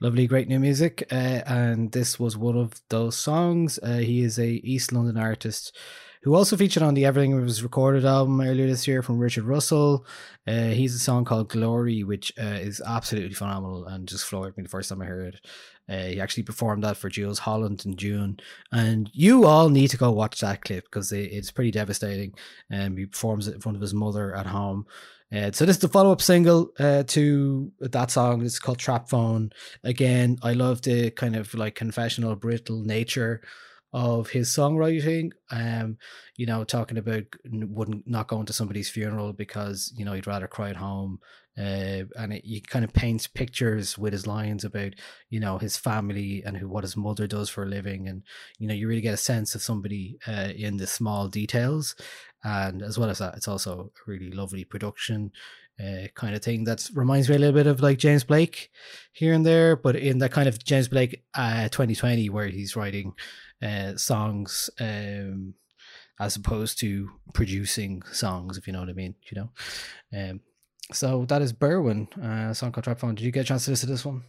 lovely, great new music. Uh, and this was one of those songs. Uh, he is a East London artist who also featured on the Everything Was Recorded album earlier this year from Richard Russell. Uh, he's a song called Glory, which uh, is absolutely phenomenal and just floored me the first time I heard it. Uh, he actually performed that for Jools Holland in June, and you all need to go watch that clip because it, it's pretty devastating. Um, he performs it in front of his mother at home. Uh, so this is the follow-up single uh, to that song. It's called Trap Phone. Again, I love the kind of like confessional, brittle nature of his songwriting. Um, you know, talking about wouldn't not going to somebody's funeral because you know he'd rather cry at home. Uh, and it, he kind of paints pictures with his lines about you know his family and who what his mother does for a living, and you know you really get a sense of somebody uh, in the small details. And as well as that, it's also a really lovely production uh, kind of thing that reminds me a little bit of like James Blake here and there, but in that kind of James Blake uh, 2020 where he's writing uh, songs um, as opposed to producing songs, if you know what I mean, you know. Um, so that is Berwyn, uh, song called Trap Phone. Did you get a chance to listen to this one?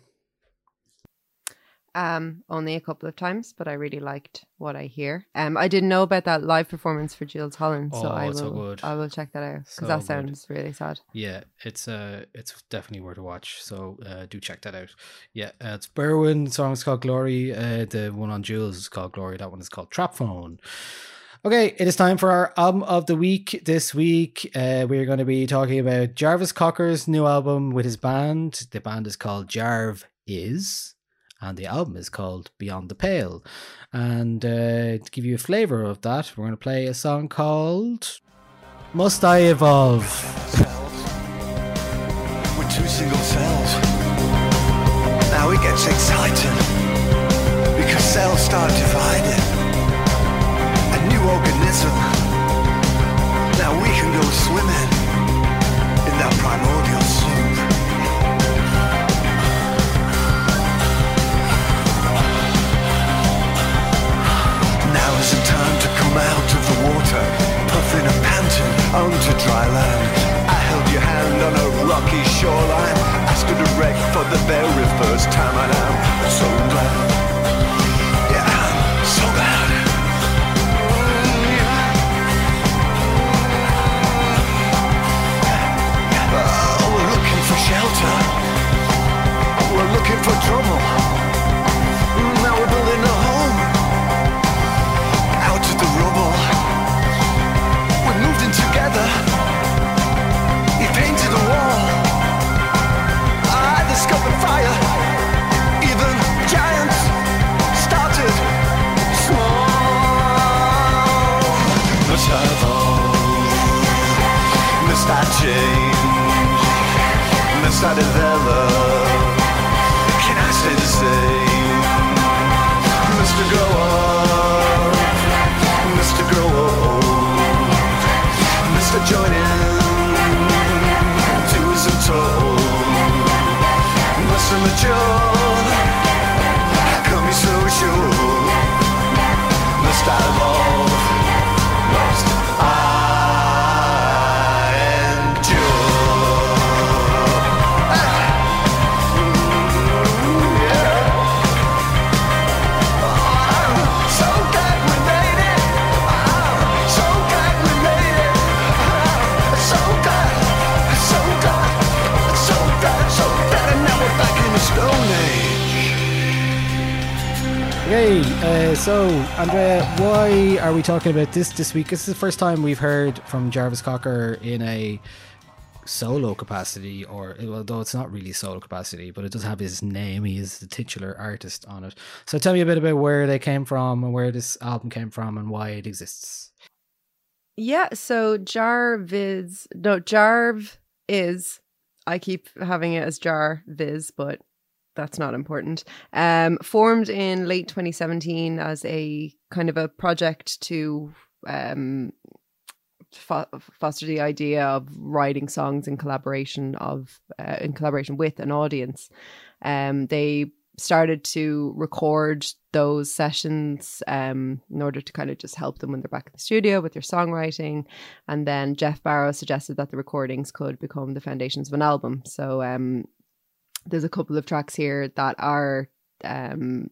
Um, only a couple of times, but I really liked what I hear. Um, I didn't know about that live performance for Jools Holland, so Oh, I will. so good. I will check that out because So that good. sounds really sad. Yeah, it's uh it's definitely worth a watch. So uh, do check that out. Yeah, uh, it's Berwyn. The song is called Glory. Uh, the one on Jools is called Glory. That one is called Trap Phone. Okay, it is time for our album of the week. This week, uh, we're going to be talking about Jarvis Cocker's new album with his band. The band is called Jarv Is, and the album is called Beyond the Pale. And uh, to give you a flavor of that, we're going to play a song called Must I Evolve? With two single cells. Now it gets exciting because cells start dividing. Organism. Now we can go swimming in that primordial soup. Now is the time to come out of the water, puffing and panting onto dry land. I held your hand on a rocky shoreline. I stood erect for the very first time, and I'm so glad. Shelter. We're looking for trouble. Now we're building a home out of the rubble. We moved in together. He painted a wall. I discovered fire. Even giants started small. Must I evolve? Must I change? Must I develop? Okay, uh, so Andrea, why are we talking about this this week? This is the first time we've heard from Jarvis Cocker in a solo capacity, or although it's not really solo capacity, but it does have his name. He is the titular artist on it. So tell me a bit about where they came from and where this album came from and why it exists. Yeah, so Jarviz, no, Jarv is. I keep having it as Jar Viz, but that's not important. Um, formed in late 2017 as a kind of a project to um, fo- foster the idea of writing songs in collaboration of uh, in collaboration with an audience. Um, they started to record those sessions um, in order to kind of just help them when they're back in the studio with their songwriting. And then Geoff Barrow suggested that the recordings could become the foundations of an album. So um, there's a couple of tracks here that are. Um,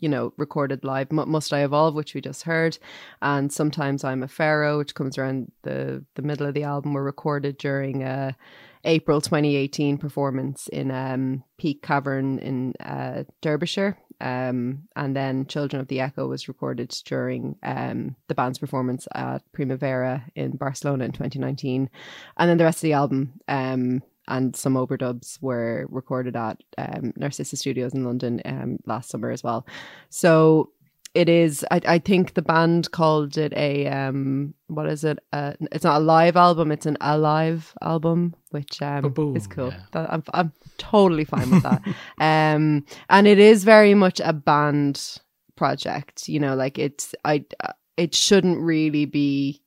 you know, recorded live. M- Must I Evolve, which we just heard, and sometimes I'm a Pharaoh, which comes around the the middle of the album, were recorded during a April 2018 performance in um, Peak Cavern in uh, Derbyshire. Um, and then Children of the Echo was recorded during um, the band's performance at Primavera in Barcelona in 2019. And then the rest of the album um, and some overdubs were recorded at um, Narcissa Studios in London um, last summer as well. So it is I, I think the band called it a um what is it uh, it's not a live album it's an alive album which um Ba-boom, is cool yeah. I'm, I'm totally fine with that um and it is very much a band project you know like it's i uh, it shouldn't really be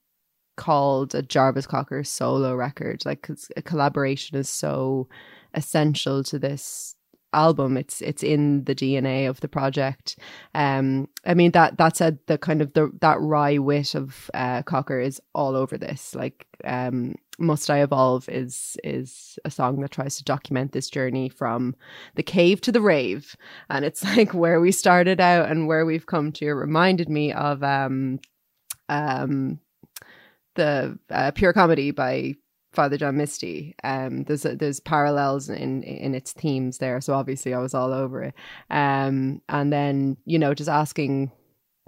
called a jarvis cocker solo record. Like 'cause a collaboration is so essential to this album. It's it's in the dna of the project. Um i mean that that said the kind of the that wry wit of uh cocker is all over this. Like um must i evolve is is a song that tries to document this journey from the cave to the rave. And it's like where we started out and where we've come to. It reminded me of um um the uh, pure comedy by Father John Misty. Um, there's there's parallels in in its themes there, so obviously I was all over it. Um, and then you know just asking,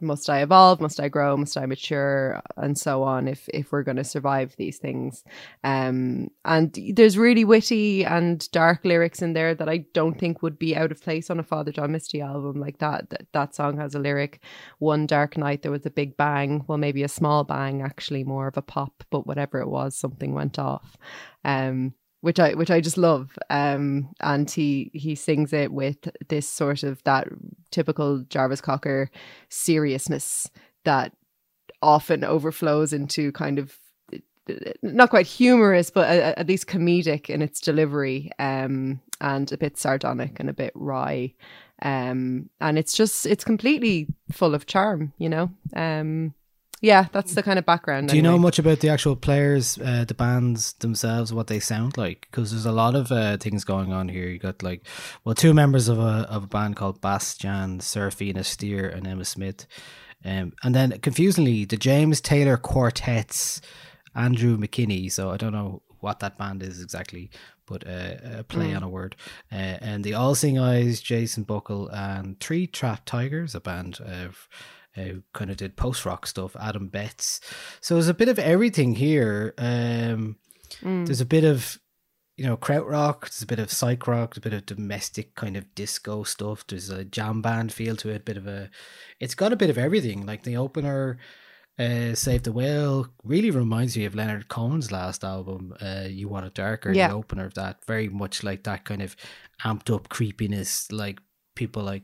must I evolve? Must I grow? Must I mature? And so on. If if we're going to survive these things, um, and there's really witty and dark lyrics in there that I don't think would be out of place on a Father John Misty album like that. That, that song has a lyric, "One dark night there was a big bang." Well, maybe a small bang, actually more of a pop, but whatever it was, something went off. Um, which I which I just love. Um, and he he sings it with this sort of that typical Jarvis Cocker seriousness that often overflows into kind of not quite humorous, but at least comedic in its delivery, um, and a bit sardonic and a bit wry. Um, and it's just it's completely full of charm, you know. Um, yeah, that's the kind of background. Do you know much about the actual players, uh, the bands themselves, what they sound like? Because there's a lot of uh, things going on here. You got like, well, two members of a of a band called Bas Jan, Serafina Steer, and Emma Smith, um, and then confusingly the James Taylor Quartets, Andrew McKinney. So I don't know what that band is exactly, but uh, a play Mm. on a word. Uh, and the All Seeing I, Jason Buckle, and Three Trapped Tigers, a band of who kind of did post rock stuff. Adam Betts. So there's a bit of everything here. Um, Mm. There's a bit of you know krautrock. There's a bit of psych rock. There's a bit of domestic kind of disco stuff. There's a jam band feel to it. Bit of a. It's got a bit of everything. Like the opener. Uh, Save the Whale really reminds me of Leonard Cohen's last album, uh, You Want It Darker, Yeah. the opener of that. Very much like that kind of amped up creepiness, like people like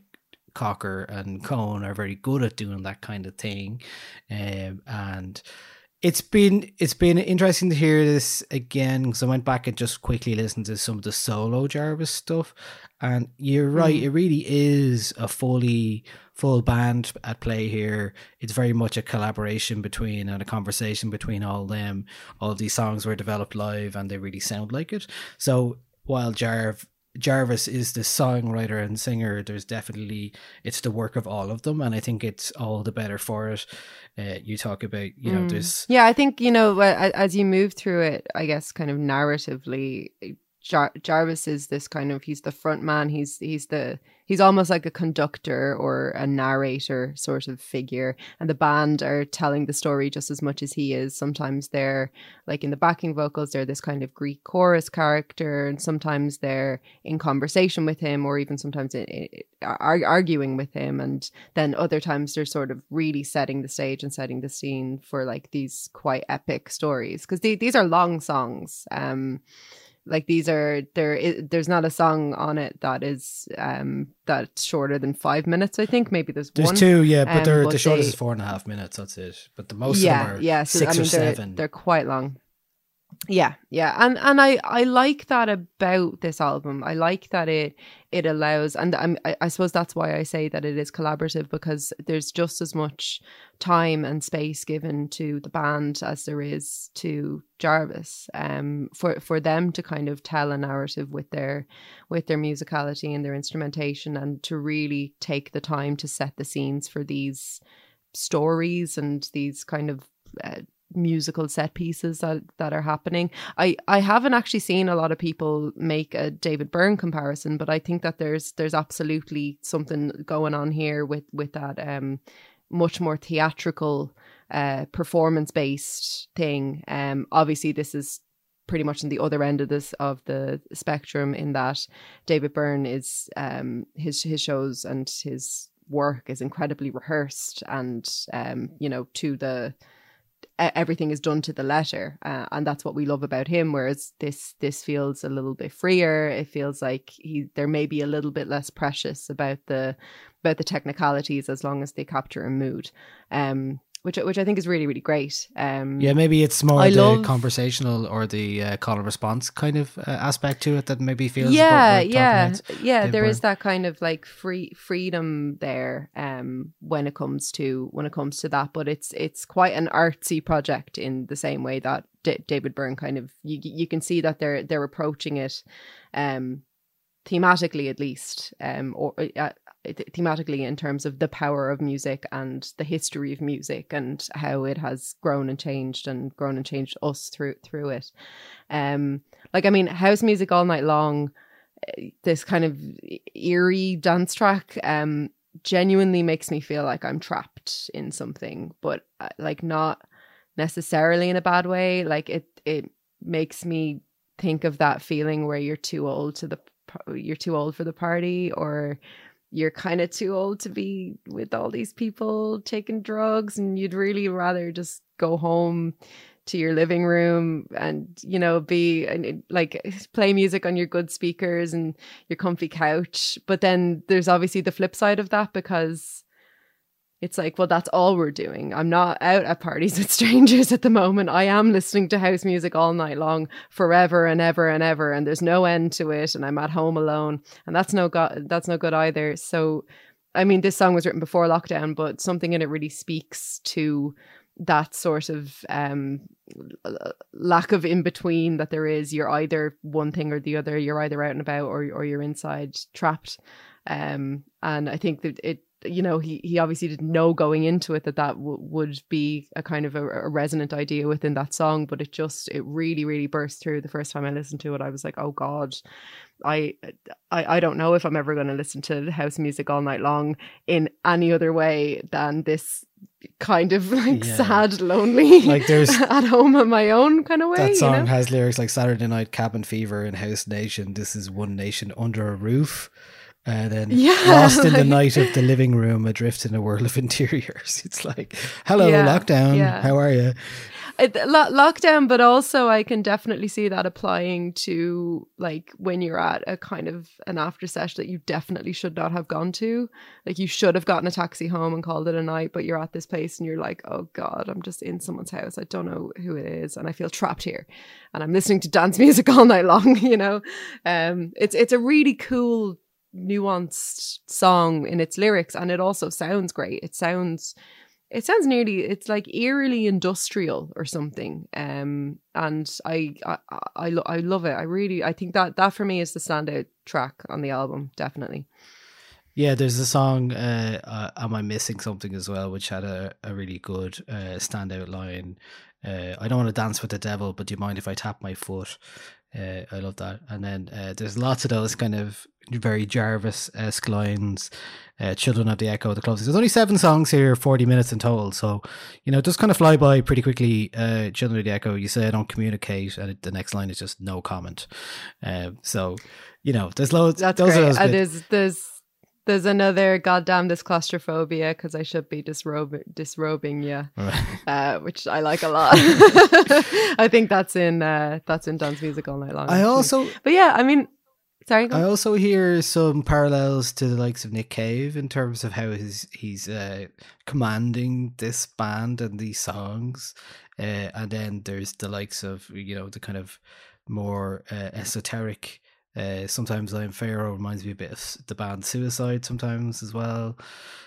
Cocker and Cohen are very good at doing that kind of thing. Um, and it's been it's been interesting to hear this again because I went back and just quickly listened to some of the solo Jarvis stuff, and you're right, Mm. it really is a fully full band at play here. It's very much a collaboration between and a conversation between all them. All of these songs were developed live, and they really sound like it. So while Jarv Jarvis is the songwriter and singer. There's definitely it's the work of all of them, and I think it's all the better for it. Uh, you talk about you know Mm. there's yeah i think you know as you move through it i guess kind of narratively Jar- Jarvis is this kind of he's the front man. He's he's the he's almost like a conductor or a narrator sort of figure, and the band are telling the story just as much as he is. Sometimes they're like in the backing vocals, they're this kind of Greek chorus character, and sometimes they're in conversation with him, or even sometimes eh, eh, eh, i i ar- arguing with him, and then other times they're sort of really setting the stage and setting the scene for like these quite epic stories because these are long songs. Um, like these are there there's not a song on it that is um that's shorter than five minutes i think maybe there's, one. There's one two, yeah, but um, they're but the shortest they- is four and a half minutes. That's it. But the most yeah of them are yeah so, six I mean, or they're, seven. they're quite long yeah yeah and and i i like that about this album. I like that it it allows and i'm I, I suppose that's why i say that it is collaborative because there's just as much time and space given to the band as there is to jarvis um for for them to kind of tell a narrative with their with their musicality and their instrumentation and to really take the time to set the scenes for these stories and these kind of uh, musical set pieces that that are happening. I I haven't actually seen a lot of people make a David Byrne comparison, but I think that there's there's absolutely something going on here with with that um much more theatrical uh performance based thing. Um obviously this is pretty much on the other end of this of the spectrum in that David Byrne is um his his shows and his work is incredibly rehearsed and um you know to the everything is done to the letter uh, and that's what we love about him whereas this this feels a little bit freer. It feels like he there may be a little bit less precious about the about the technicalities as long as they capture a mood. Um which which I think is really really great. Um yeah, maybe it's more I the love- conversational or the uh, call and response kind of uh, aspect to it that maybe feels. yeah what we're talking yeah yeah there is that kind of like free freedom there um when it comes to when it comes to that but it's it's quite an artsy project in the same way that D- David Byrne kind of you you can see that they're they're approaching it um thematically at least um or uh, thematically in terms of the power of music and the history of music and how it has grown and changed and grown and changed us through through it. Um like i mean house music all night long eh, this kind of eerie dance track um genuinely makes me feel like i'm trapped in something but uh, like not necessarily in a bad way. Like it it makes me think of that feeling where you're too old to the you're too old for the party or you're kind of too old to be with all these people taking drugs and you'd really rather just go home to your living room and you know be and like play music on your good speakers and your comfy couch. But then there's obviously the flip side of that because it's like well that's all we're doing. I'm not out at parties with strangers at the moment. I am listening to house music all night long forever and ever and ever and there's no end to it and i'm at home alone and that's no go- that's no good either. So i mean this song was written before lockdown but something in it really speaks to that sort of um lack of in between that there is. You're either one thing or the other. You're either out and about or or you're inside trapped. Um and i think that it you know he he obviously didn't know going into it that that w- would be a kind of a, a resonant idea within that song but it just it really really burst through the first time i listened to it i was like oh god I, I I don't know if I'm ever going to listen to house music all night long in any other way than this kind of like Yeah. sad, lonely, Like, there's- at home on my own kind of way. That song you know? has lyrics like Saturday Night Cabin Fever and House Nation. This is one nation under a roof. And then Yeah, lost in the like- night of the living room, adrift in a world of interiors. It's like, hello, Yeah, lockdown. yeah. How are you? It- lo- lockdown, but also I can definitely see that applying to like when you're at a kind of an after session that you definitely should not have gone to. Like you should have gotten a taxi home and called it a night, but you're at this place and you're like, oh God, I'm just in someone's house. I don't know who it is, and I feel trapped here. And I'm listening to dance music all night long, you know? Um it's it's a really cool nuanced song in its lyrics and it also sounds great. It sounds it sounds nearly it's like eerily industrial or something um and i i I, I love it i really i think that that for me is the standout track on the album definitely Yeah, there's a song, uh, uh, Am I Missing Something as well, which had a, a really good uh, standout line. Uh, I don't want to dance with the devil, but do you mind if I tap my foot? Uh, I love that. And then uh, there's lots of those kind of very Jarvis esque lines. Uh, Children of the Echo, the closest. There's only seven songs here, 40 minutes in total. So, you know, it just kind of fly by pretty quickly. Uh, Children of the Echo, you say I don't communicate, and the next line is just no comment. Um, so, you know, there's loads. That's those great. Are those and there's there's there's another goddamn this claustrophobia because I should be disrobe, disrobing you, uh, which I like a lot. I think that's in uh, that's in dance music all night long. I actually. also but yeah, I mean, sorry. I also hear some parallels to the likes of Nick Cave in terms of how he's he's uh, commanding this band and these songs, uh, and then there's the likes of you know the kind of more uh, esoteric. Uh, sometimes I'm Pharaoh reminds me a bit of the band Suicide sometimes as well.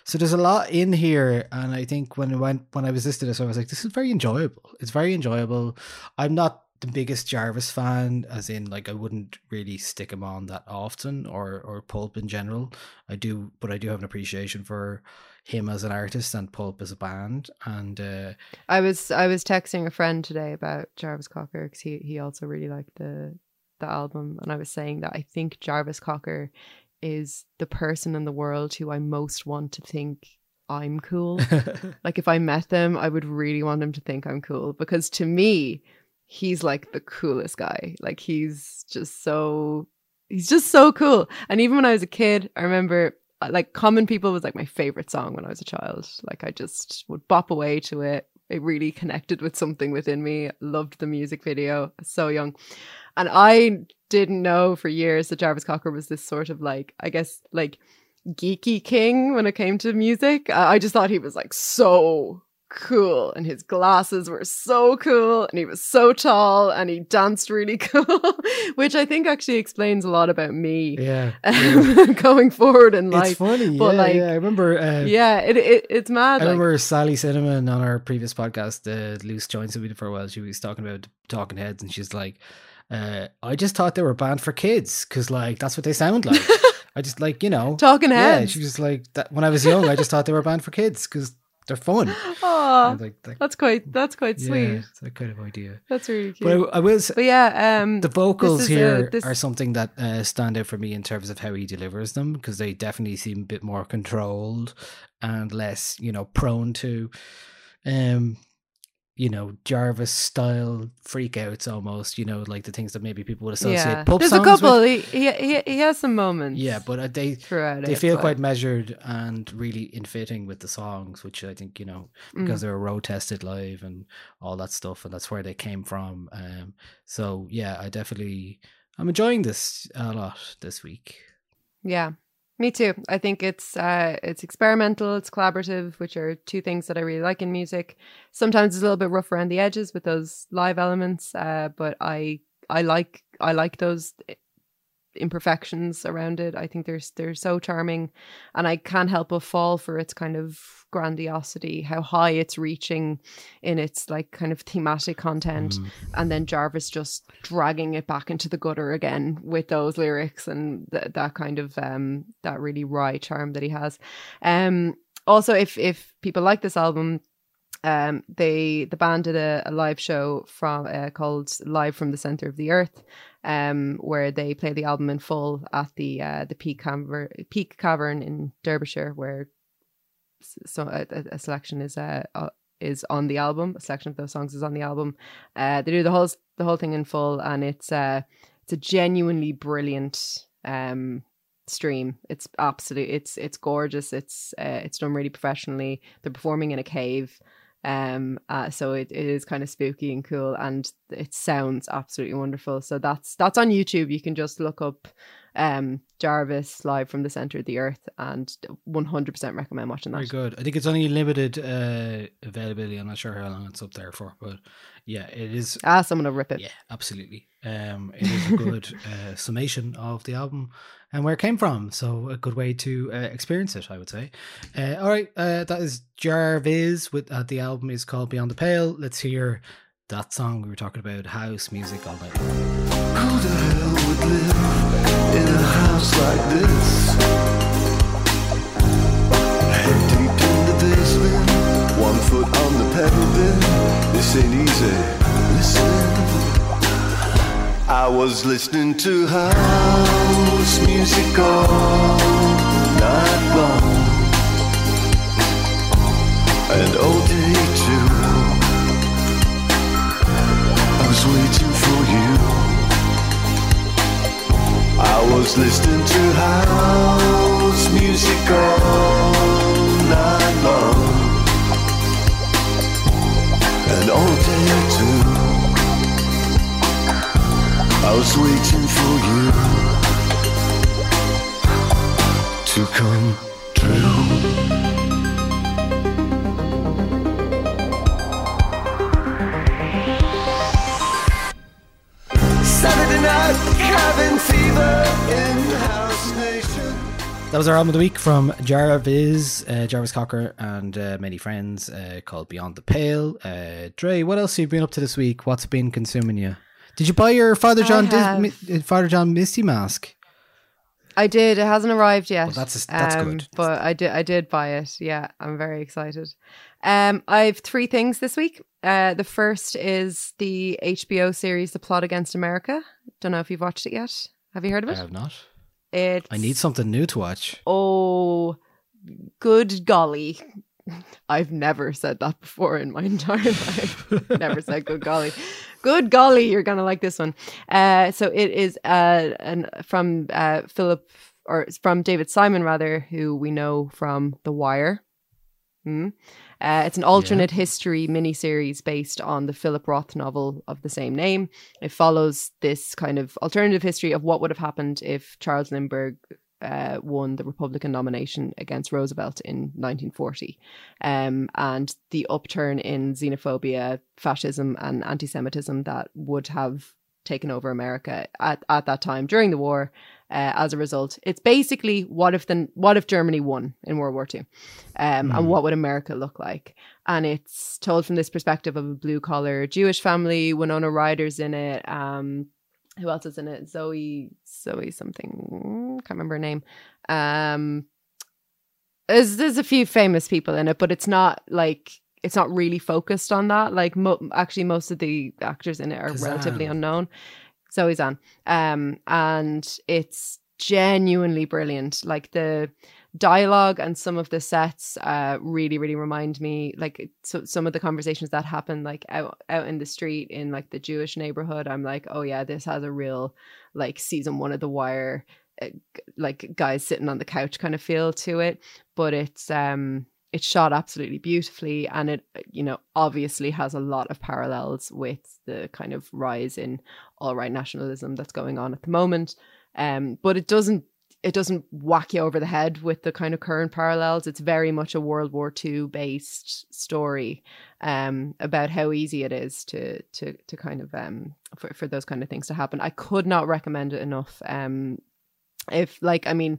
So there's a lot in here, and I think when I went when I was listening to this, I was like, this is very enjoyable. It's very enjoyable. I'm not the biggest Jarvis fan, as in like I wouldn't really stick him on that often, or or Pulp in general. I do, but I do have an appreciation for him as an artist and Pulp as a band. And uh, I was I was texting a friend today about Jarvis Cocker because he he also really liked the the album, and I was saying that I think Jarvis Cocker is the person in the world who I most want to think I'm cool. like if I met them, I would really want them to think I'm cool because to me, he's like the coolest guy. Like he's just so he's just so cool. And even when I was a kid, I remember uh, like Common People was like my favorite song when I was a child. Like I just would bop away to it. It really connected with something within me. Loved the music video. So young. And I didn't know for years that Jarvis Cocker was this sort of like, I guess, like geeky king when it came to music. I I just thought he was like so cool and his glasses were so cool and he was so tall and he danced really cool, which I think actually explains a lot about me yeah, um, going forward in life. it's funny. but yeah, like, yeah, I remember. Uh, yeah, it, it it's mad. I like- remember Sally Cinnamon on our previous podcast, the Loose Joints that we for a while. She was talking about Talking Heads, and she's like, uh, "I just thought they were banned for kids because, like, that's what they sound like." I just like, you know, Talking Yeah, Heads. she was like that when I was young. I just thought they were banned for kids because they're fun. Aw, And, like, that's quite that's quite yeah, sweet. it's that kind of idea. That's really cute. But I, I will say, But yeah, um, the vocals is a- here this- are something that uh, stand out for me in terms of how he delivers them because they definitely seem a bit more controlled and less, you know, prone to, um, you know, Jarvis style freakouts almost. You know, like the things that maybe people would associate. yeah, Pulp there's a couple. With. He, he he he has some moments. Yeah, but uh, they they it, feel but- quite measured and really in fitting with the songs, which I think you know because Mm. they were road tested live and all that stuff, and that's where they came from. Um, so yeah, I definitely I'm enjoying this a lot this week. Yeah, me too. I think it's uh, it's experimental, it's collaborative, which are two things that I really like in music. Sometimes it's a little bit rough around the edges with those live elements, uh, but I I like I like those imperfections around it. I think they're they're so charming, and I can't help but fall for its kind of grandiosity, how high it's reaching in its like kind of thematic content, Mm. and then Jarvis just dragging it back into the gutter again with those lyrics and th- that kind of um that really wry charm that he has. Um, also, if if people like this album, um they the band did a, a live show from uh, called live from the center of the earth um where they play the album in full at the uh the peak cavern peak cavern in derbyshire where so a, a- selection is uh, is on the album a selection of those songs is on the album. Uh they do the whole the whole thing in full and it's uh it's a genuinely brilliant um stream. It's absolute it's it's gorgeous. It's uh, it's done really professionally. They're performing in a cave um uh, so it, it is kind of spooky and cool and it sounds absolutely wonderful. So that's that's on youtube. You can just look up um jarvis live from the center of the earth and 100% recommend watching that. Very good. I think it's only limited uh, availability. I'm not sure how long it's up there for, but yeah, it is. ah someone will rip it Yeah, absolutely. Um, it is a good uh, summation of the album and where it came from. So a good way to uh, experience it, I would say. Uh, all right, uh, that is Jarvis. With uh, the album is called Beyond the Pale. Let's hear that song we were talking about, house music all night. Who the hell would live in a house like this? Head deep in the basement, one foot on the pedal bin. This ain't easy. Listen, I was listening to house music all night long and oh all was waiting for you. I was listening to house music all night long and all day too. I was waiting for you to come That was our album of the week from Jarvis, uh, Jarvis Cocker, and uh, many friends uh, called Beyond the Pale. Uh, Dre, what else have you been up to this week? What's been consuming you? Did you buy your Father John Dis- Mi- Father John Misty mask? I did. It hasn't arrived yet. Well, that's- that's um, good. But I did. I did buy it. Yeah, I'm very excited. Um, I have three things this week. Uh, the first is the HBO series The Plot Against America. Don't know if you've watched it yet. Have you heard of it? I have not. It's I need something new to watch. Oh, good golly. I've never said that before in my entire life. never said good golly. Good golly, you're gonna like this one. Uh, so it is uh, an, from uh, Philip or from David Simon rather, who we know from The Wire. Hmm. Uh, it's an alternate history miniseries based on the Philip Roth novel of the same name. It follows this kind of alternative history of what would have happened if Charles Lindbergh uh, won the Republican nomination against Roosevelt in 1940, um, and the upturn in xenophobia, fascism, and anti-Semitism that would have taken over America at, at that time during the war. Uh, as a result, it's basically what if the what if Germany won in World War II, um, and what would America look like? And it's told from this perspective of a blue collar Jewish family. Winona Ryder's in it. Um, who else is in it? Zoe, Zoe something. Can't remember her name. Um, there's there's a few famous people in it, but it's not like it's not really focused on that. Like mo- actually, most of the actors in it are relatively unknown. Zoe's on, um, and it's genuinely brilliant. Like the dialogue and some of the sets uh really really remind me like so some of the conversations that happen like out out in the street in like the Jewish neighborhood I'm like oh yeah this has a real like season 1 of the wire uh, like guys sitting on the couch kind of feel to it but it's um it's shot absolutely beautifully and it you know obviously has a lot of parallels with the kind of rise in all right nationalism that's going on at the moment um but it doesn't it doesn't whack you over the head with the kind of current parallels. It's very much a World War II based story um, about how easy it is to to to kind of um, for for those kind of things to happen. I could not recommend it enough. Um, if like I mean,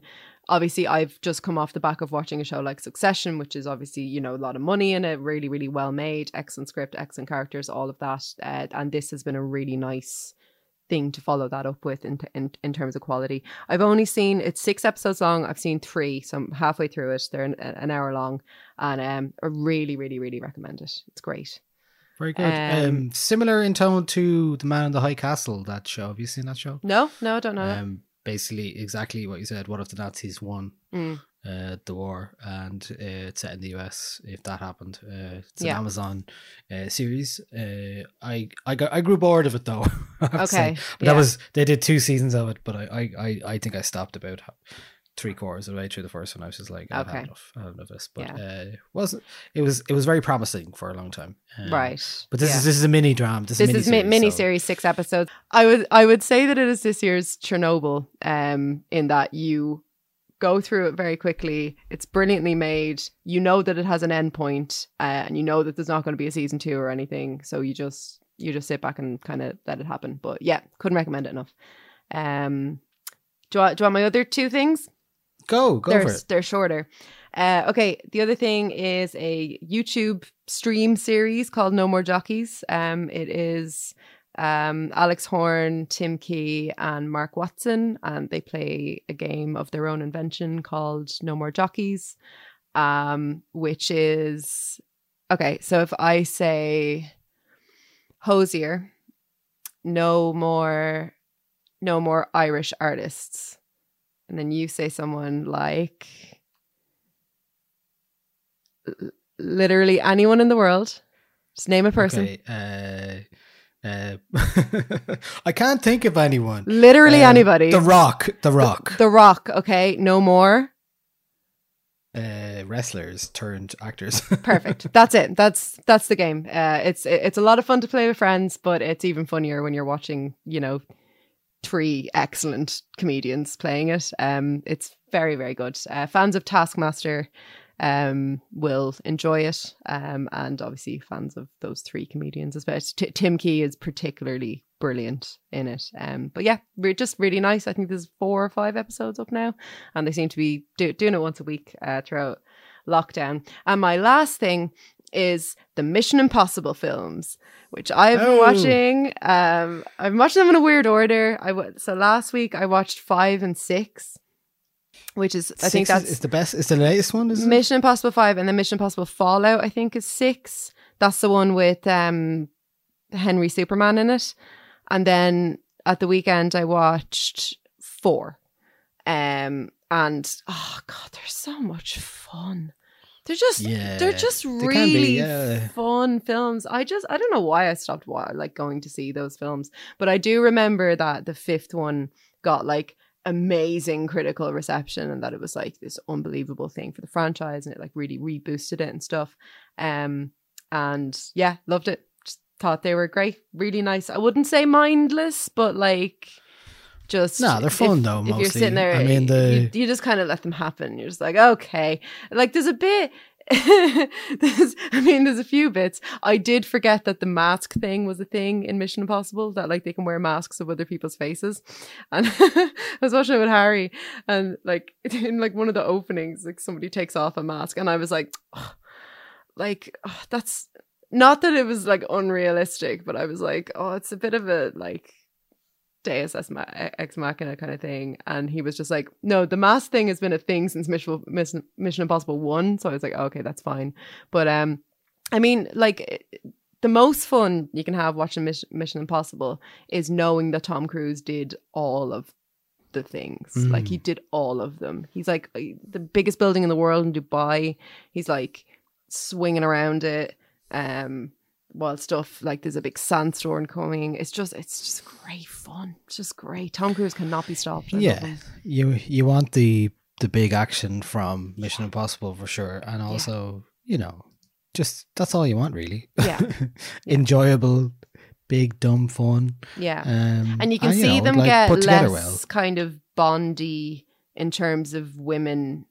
obviously I've just come off the back of watching a show like Succession, which is obviously you know a lot of money in it, really really well made, excellent script, excellent characters, all of that, uh, and this has been a really nice thing to follow that up with in, in in terms of quality. I've only seen it's six episodes long. I've seen three, so I'm halfway through it. They're an, an hour long, and um, I really, really, really recommend it. It's great. Very good. Um, Um, similar in tone to The Man in the High Castle, that show. Have you seen that show? No, no, I don't know. Basically, exactly what you said. What if the Nazis won Mm. uh, the war and uh, it's set in the US? If that happened, uh, it's an Yeah. Amazon uh, series. Uh, I I got I grew bored of it though. I have to say. Okay, but yeah. that was they did two seasons of it, but I I I, I think I stopped about three quarters of the way through the first one. I was just like, I've Okay. had enough. I've had enough of this. But Yeah. uh, wasn't it was it was very promising for a long time. Um, right. But this yeah. is this is a mini drama. This, this is is mi- mini series six episodes i would i would say that it is this year's chernobyl um in that you go through it very quickly it's brilliantly made you know that it has an end point uh, and you know that there's not going to be a season two or anything so you just you just sit back and kind of let it happen but yeah couldn't recommend it enough um do I, do I want my other two things Go go they're, for it. They're shorter. Uh, okay, the other thing is a YouTube stream series called No More Jockeys. Um, it is um, Alex Horne, Tim Key, and Mark Watson, and they play a game of their own invention called No More Jockeys, um, which is okay. So if I say Hozier, no more no more Irish artists. And then you say someone like literally anyone in the world. Just name a person. Okay, uh, uh, I can't think of anyone. Literally Um, anybody. The Rock. The Rock. The Rock, okay? No more. uh, wrestlers turned actors. Perfect. That's it. That's that's the game. Uh, it's it's a lot of fun to play with friends, but it's even funnier when you're watching, you know, three excellent comedians playing it. Um, it's very very good. Uh, fans of Taskmaster um will enjoy it. Um and obviously fans of those three comedians especially T- tim key is particularly brilliant in it. Um but yeah we're just really nice. I think there's four or five episodes up now and they seem to be do- doing it once a week uh, throughout lockdown. And my last thing is the mission impossible films which i've been Oh. watching um i'm watching them in a weird order i w- so last week i watched five and six which is i think Six is- that's is the best. It's the latest one, is it? Mission Impossible 5 and then Mission Impossible Fallout, I think, is six. That's the one with um, Henry Superman in it. And then at the weekend, I watched four. Um, and oh, God, they're so much fun. They're just, Yeah, they're just they be, really yeah. fun films. I just, I don't know why I stopped like going to see those films, but I do remember that the fifth one got like amazing critical reception and that it was like this unbelievable thing for the franchise and it like really reboosted it and stuff. Um, and yeah, loved it. Just thought they were great, really nice. I wouldn't say mindless, but like just No, they're fun if- though, If you're mostly. sitting there, I mean, the- you, you just kind of let them happen. You're just like, okay, like there's a bit. there's, I mean, there's a few bits. I did forget that the mask thing was a thing in Mission Impossible. That like they can wear masks of other people's faces, and I was watching it with Harry, and like in like one of the openings, like somebody takes off a mask, and I was like, "Ugh." like ugh, that's not that it was like unrealistic, but I was like, oh, it's a bit of a like Deus ex ma- ex machina kind of thing. And he was just like, no, the mask thing has been a thing since Mission, Mission, Impossible 1. So I was like, okay, that's fine. But um, I mean, like, the most fun you can have watching Mission, Mission Impossible is knowing that Tom Cruise did all of the things. Like, he did all of them. He's like uh, the biggest building in the world in Dubai. He's like swinging around it. Um, while stuff like there's a big sandstorm coming. It's just it's just great fun. It's just great. Tom Cruise cannot be stopped. I yeah, you you want the the big action from Mission Impossible for sure, and also you know just that's all you want really. Yeah. enjoyable, big dumb fun. Yeah. Um, and you can see know, them like, get less well. kind of bondy in terms of women.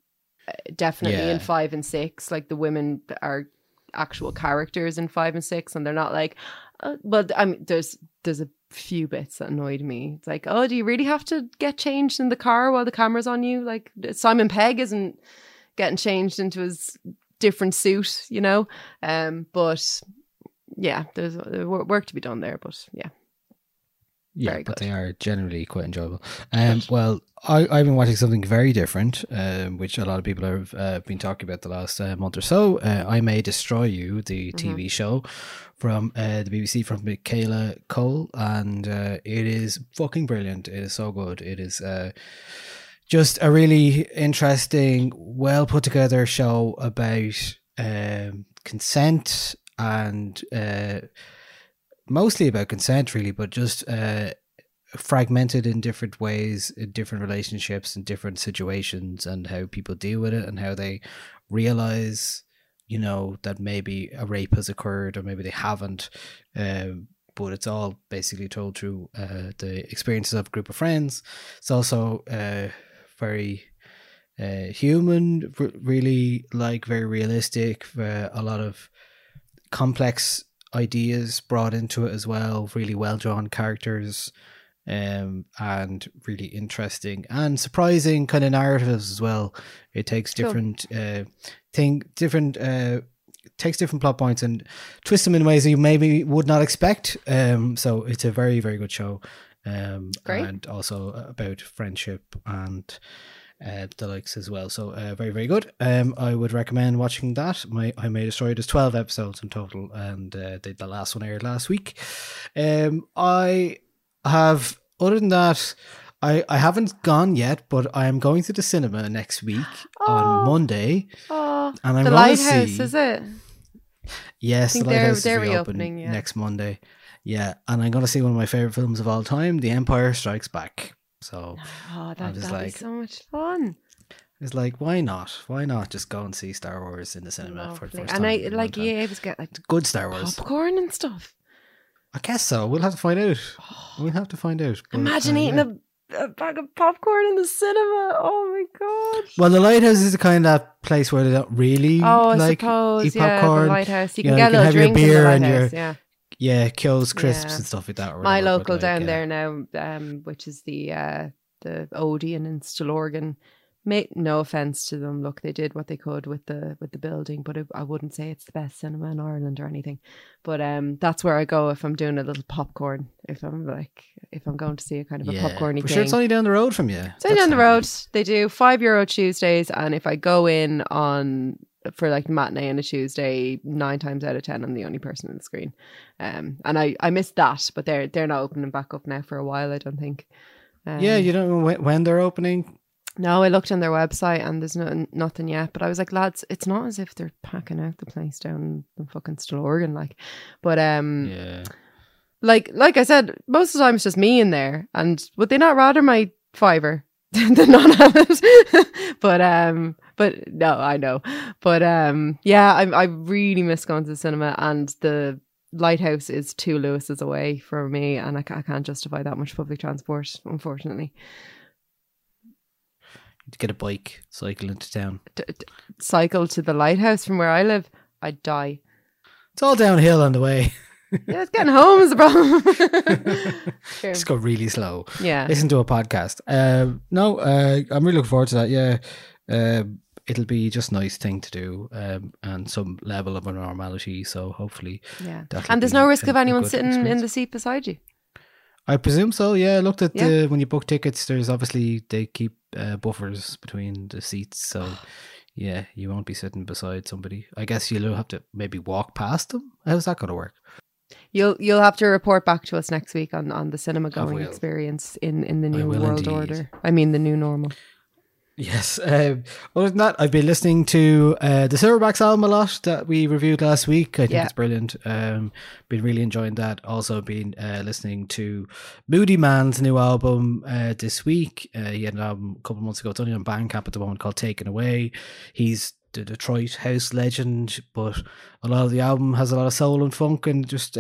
uh, Definitely in five and six, like the women are actual characters in five and six, and they're not like. Uh, well, I mean, there's there's a few bits that annoyed me. It's like, oh, do you really have to get changed in the car while the camera's on you? Like Simon Pegg isn't getting changed into his different suit, you know. Um, but yeah, there's work to be done there. But yeah, Yeah, Very but good. they are generally quite enjoyable. Um, well, I, I've been watching something very different, um, which a lot of people have uh, been talking about the last uh, month or so. Uh, I May Destroy You, the Mm-hmm. TV show from uh, the BBC from Michaela Coel, and uh, it is fucking brilliant. It is so good. It is uh, just a really interesting, well put together show about um, consent and uh, mostly about consent, really, but just uh, fragmented in different ways, in different relationships, in different situations, and how people deal with it and how they realize, you know, that maybe a rape has occurred or maybe they haven't. Um, but it's all basically told through uh, the experiences of a group of friends. It's also uh, very uh, human, really like very realistic. Uh, a lot of complex ideas brought into it as well. Really well drawn characters, um, and really interesting and surprising kind of narratives as well. It takes Cool. different uh, thing, different. Uh, takes different plot points and twists them in ways that you maybe would not expect. Um, so it's a very, very good show. Um, Great. and also about friendship and uh, the likes as well. So uh, very, very good. Um, I would recommend watching that. My I made a story. There's twelve episodes in total, and uh, the, the last one aired last week. Um, I have other than that, I, I haven't gone yet, but I am going to the cinema next week Oh. on Monday. Oh, And I'm the lighthouse see- is it? Yes, the they're- lighthouse is they're reopening reopening, yeah. next Monday. Yeah, and I'm going to see one of my favorite films of all time, The Empire Strikes Back. So Oh, that just that'd like- be so much fun. it's like, why not? Why not just go and see Star Wars in the cinema for the Lovely. first and time? I in a long like yeah, able to get like Good Star Wars. popcorn and stuff. I guess so. We'll have to find out. We'll have to find out. But, Imagine uh, eating yeah. a, a bag of popcorn in the cinema. Oh my god. Well, the lighthouse is the kind of place where they don't really Oh, I like suppose. eat yeah, the lighthouse. You You can know, get you a little have your drink in the beer and your- yeah. Yeah, kills crisps Yeah. and stuff like that. My whatever, local like, down yeah. there now, um, which is the uh, the Odeon in Stillorgan. May, no offense to them. Look, they did what they could with the with the building, but it, I wouldn't say it's the best cinema in Ireland or anything. But um, that's where I go if I'm doing a little popcorn. If I'm like, if I'm going to see a kind of a Yeah. popcorny But thing. sure, it's only down the road from you. So down the road, they do five euro Tuesdays, and if I go in on for like matinee on a Tuesday, nine times out of ten, I'm the only person on the screen. Um, and I I missed that, but they're they're not opening back up now for a while. I don't think. Um, yeah, you don't know when, when they're opening. No, I looked on their website and there's no, nothing yet. But I was like, lads, it's not as if they're packing out the place down in fucking Stillorgan, like. But um, Yeah. like like I said, most of the time it's just me in there. And would they not rather my fiver than not have it? but um, but no, I know. But um, yeah, I I really miss going to the cinema, and the lighthouse is two Luas's away for me, and I, I can't justify that much public transport, unfortunately. Get a bike, cycle into town. D- d- cycle to the lighthouse from where I live, I'd die. It's all downhill on the way. Yeah, it's getting home is the problem. True. Just go really slow. Yeah. Listen to a podcast. Um, no, uh, I'm really looking forward to that. Yeah. Um, it'll be just a nice thing to do um, and some level of a normality. So hopefully, Yeah. And there's no risk a- of anyone sitting in the seat beside you. I presume so. Yeah, I looked at Yeah. the when you book tickets. There's obviously they keep uh, buffers between the seats, so yeah, you won't be sitting beside somebody. I guess you'll have to maybe walk past them. How's that going to work? You'll you'll have to report back to us next week on, on the cinema going experience in, in the new world indeed. order. I mean the new normal. Yes. Um, other than that, I've been listening to uh, the Silverbacks album a lot that we reviewed last week. I think Yeah. it's brilliant. Um, been really enjoying that. Also been uh, listening to Moodymann's new album uh, this week. Uh, he had an album a couple of months ago. It's only on Bandcamp at the moment called Taken Away. He's the Detroit house legend, but a lot of the album has a lot of soul and funk and just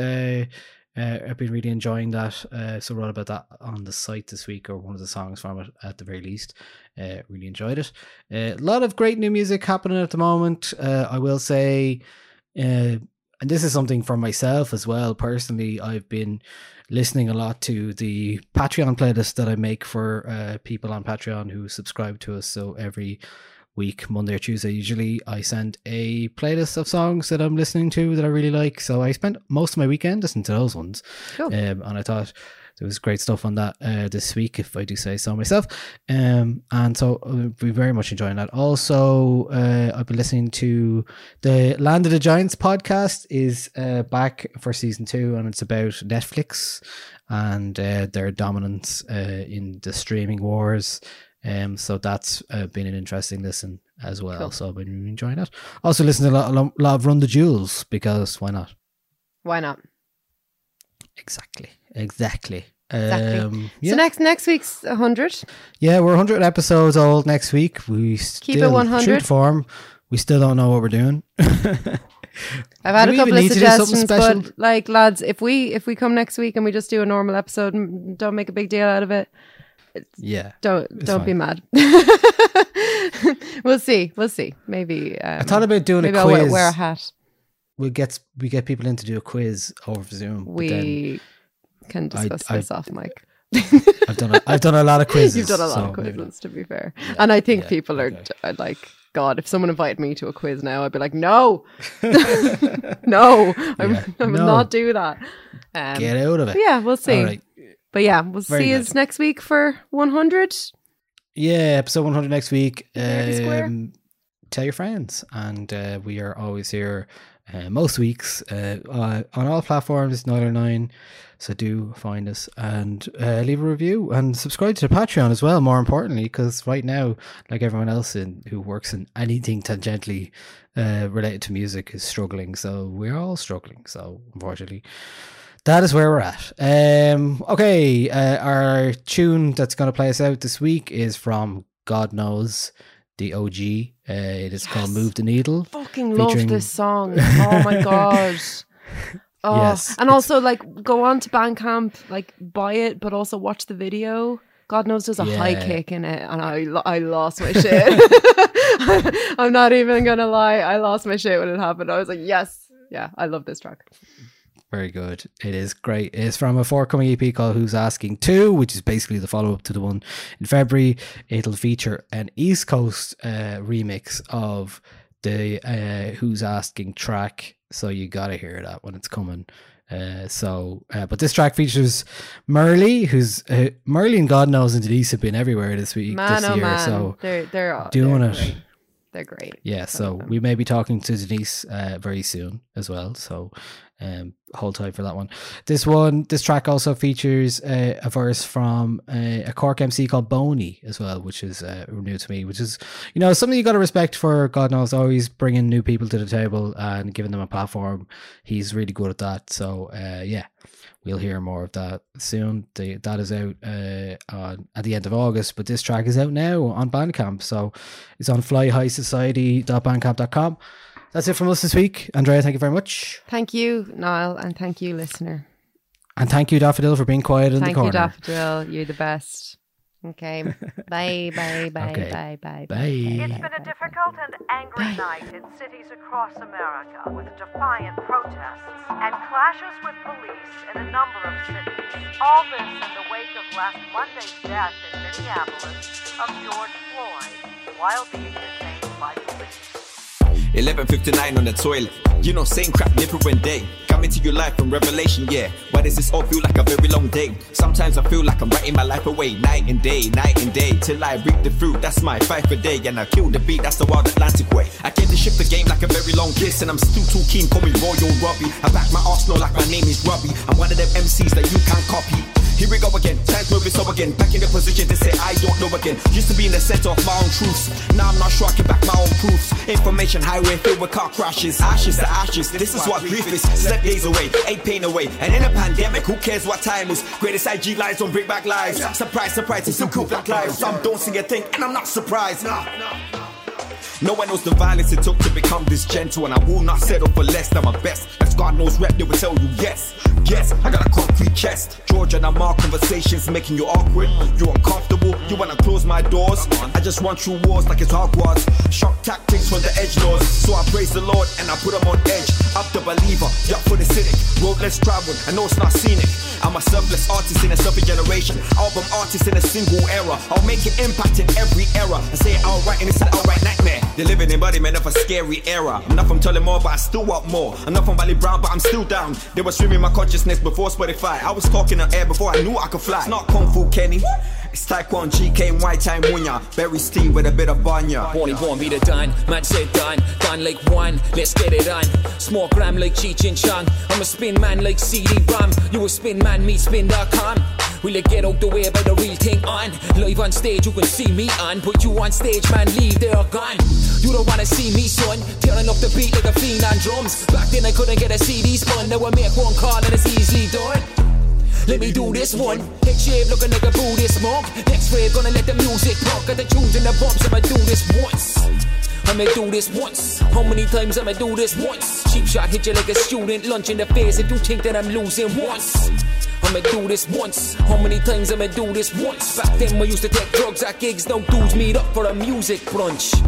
uh, I've been really enjoying that. Uh, so wrote about that on the site this week, or one of the songs from it at the very least. Uh, really enjoyed it. A lot of great new music happening at the moment. Uh, I will say, uh, and this is something for myself as well. Personally, I've been listening a lot to the Patreon playlist that I make for uh, people on Patreon who subscribe to us. So every week, Monday or Tuesday, usually I send a playlist of songs that I'm listening to that I really like. So I spent most of my weekend listening to those ones. Cool. Um, and I thought there was great stuff on that uh, this week, if I do say so myself. Um, and so I'll be very much enjoying that. Also, uh, I've been listening to the Land of the Giants podcast is uh, back for season two, and it's about Netflix and uh, their dominance uh, in the streaming wars. Um, so that's uh, been an interesting listen as well. Cool. So I've been really enjoying that. Also, listening to a lot, a lot- of Run the Jewels because why not? Why not? Exactly. Exactly. Exactly. Um, yeah. So next next week's hundred. yeah, we're 100 episodes old next week. We keep it 100. true to form, we still don't know what we're doing. I've had Do a couple of need to do something suggestions, but like lads, if we if we come next week and we just do a normal episode and don't make a big deal out of it, yeah. don't It's don't be mad. we'll see. We'll see. Maybe um, I thought about doing maybe a I'll quiz. wear, wear a hat. we get we get people in to do a quiz over Zoom. We can discuss I- this off mic. I've done a, I've done a lot of quizzes. You've done a lot so of quizzes, to be fair. and I think yeah, people are okay. like, God, if someone invited me to a quiz now, I'd be like, no, no, I, Yeah, I will no. not do that. Um. Get out of it. yeah, we'll see. All right. But yeah, we'll Very see good. us next week for 100. Yeah, episode 100 next week. Fair to square. Um, tell your friends. And uh, we are always here uh, most weeks uh, uh, on all platforms, nine or nine. So do find us and uh, leave a review and subscribe to the Patreon as well. More importantly, because right now, like everyone else in who works in anything tangentially uh, related to music, is struggling. So we're all struggling. So unfortunately, that is where we're at. Um, okay, uh, our tune that's going to play us out this week is from God Knows, the OG. Uh, it is called "Move the Needle." Fucking love featuring- this song. Oh my god. Oh, Yes, and also like go on to Bandcamp, like buy it, but also watch the video. God knows there's a high Yeah. kick in it, and I I lost my shit. I'm not even gonna lie, I lost my shit when it happened. I was like, yes, yeah, I love this track. Very good. It is great. It's from a forthcoming EP called Who's Asking 2, which is basically the follow up to the one in February. It'll feature an East Coast uh, remix of the uh, Who's Asking track. So you got to hear that when it's coming. Uh, so, uh, but this track features MuRli, who's uh, MuRli and God knows and Denise have been everywhere this week, Man, this oh year. man, So they're they're all- doing they're it. great. They're great. Yeah, so we may be talking to Denise uh, very soon as well. So um, hold tight for that one. This one, this track also features uh, a verse from uh, a Cork MC called Boney as well, which is uh, new to me. Which is, you know, something you got to respect for. God knows, always bringing new people to the table and giving them a platform. He's really good at that. So uh, yeah. We'll hear more of that soon. The, that is out uh, on, at the end of August, but this track is out now on Bandcamp. So it's on flyhighsociety.bandcamp.com. That's it from us this week. Andrea, thank you very much. Thank you, Niall, and thank you, listener. And thank you, Daffodil, for being quiet in Thank the corner. Thank you. Daffodil. You're the best. Okay. bye, bye, bye, Okay. bye, bye. Bye. It's been a difficult and angry night in cities across America with defiant protests and clashes with police in a number of cities. All this in the wake of last Monday's death in Minneapolis of George Floyd while being detained by police. 11.59 on the toilet. You know, same crap different day. Coming to your life from revelation, yeah. Why does this all feel like a very long day? Sometimes I feel like I'm writing my life away, night and day, night and day, till I reap the fruit. That's my fight for day, and I kill the beat. That's the wild Atlantic way. I came to shift the game like a very long kiss, and I'm still too keen. Call me Royal Robbie. I back my Arsenal like my name is Robbie. I'm one of them MCs that you can't copy. Here we go again, time's moving so again. Back in the position to say I don't know again. Used to be in the center of my own truths. Now I'm not sure I can back my own proofs. Information highway filled with car crashes. Ashes to ashes, this is what grief is. Slept days away, ate pain away. And in a pandemic, who cares what time is? Greatest IG lies don't bring back lives. Surprise, surprise, it's still cool black lives. Some don't sing a thing, and I'm not surprised. Nah. No one knows the violence it took to become this gentle, and I will not settle for less than my best. As God knows, rap, they will tell you yes. Yes, I got a concrete chest. George and Amar conversations making you awkward. You uncomfortable, you wanna close my doors. I just run through walls like it's Hogwarts. Shock tactics from the edge lords. So I praise the Lord and I put them on edge. Up the believer, up for the cynic. Road less traveled, I know it's not scenic. I'm a selfless artist in a selfish generation. Album artist in a single era. I'll make an impact in every era. I say it outright and it's an outright nightmare. The living embodiment of a scary era. Enough from telling more, but I still want more. Enough from Valley Brown, but I'm still down. They were streaming my consciousness before Spotify. I was talking on air before I knew I could fly. It's not Kung Fu Kenny. It's Taekwondo GK White Time Munya. Berry Steve with a bit of banya. Horny born be the done, man said done, done like one, let's get it on. Small gram like Cheech and Chong, I'm a spin man like CD-ROM, you a spin man, me spin.com. Will it get out the way by the real thing on? Live on stage, you can see me on, Put you on stage, man, leave, they're gone. You don't wanna see me, son, tearing up the beat like a fiend on drums. Back then I couldn't get a CD spun, now I make one call and it's easily done. Let me do this one. Shave looking like a Buddhist monk. Next wave, gonna let the music rock. Got the tunes and the bumps, I'ma do this once. I'ma do this once. How many times I'ma do this once? Cheap shot hit you like a student lunch in the face if you think that I'm losing once. I'ma do this once. How many times I'ma do this once? Back then we used to take drugs at gigs. Now dudes meet up for a music brunch.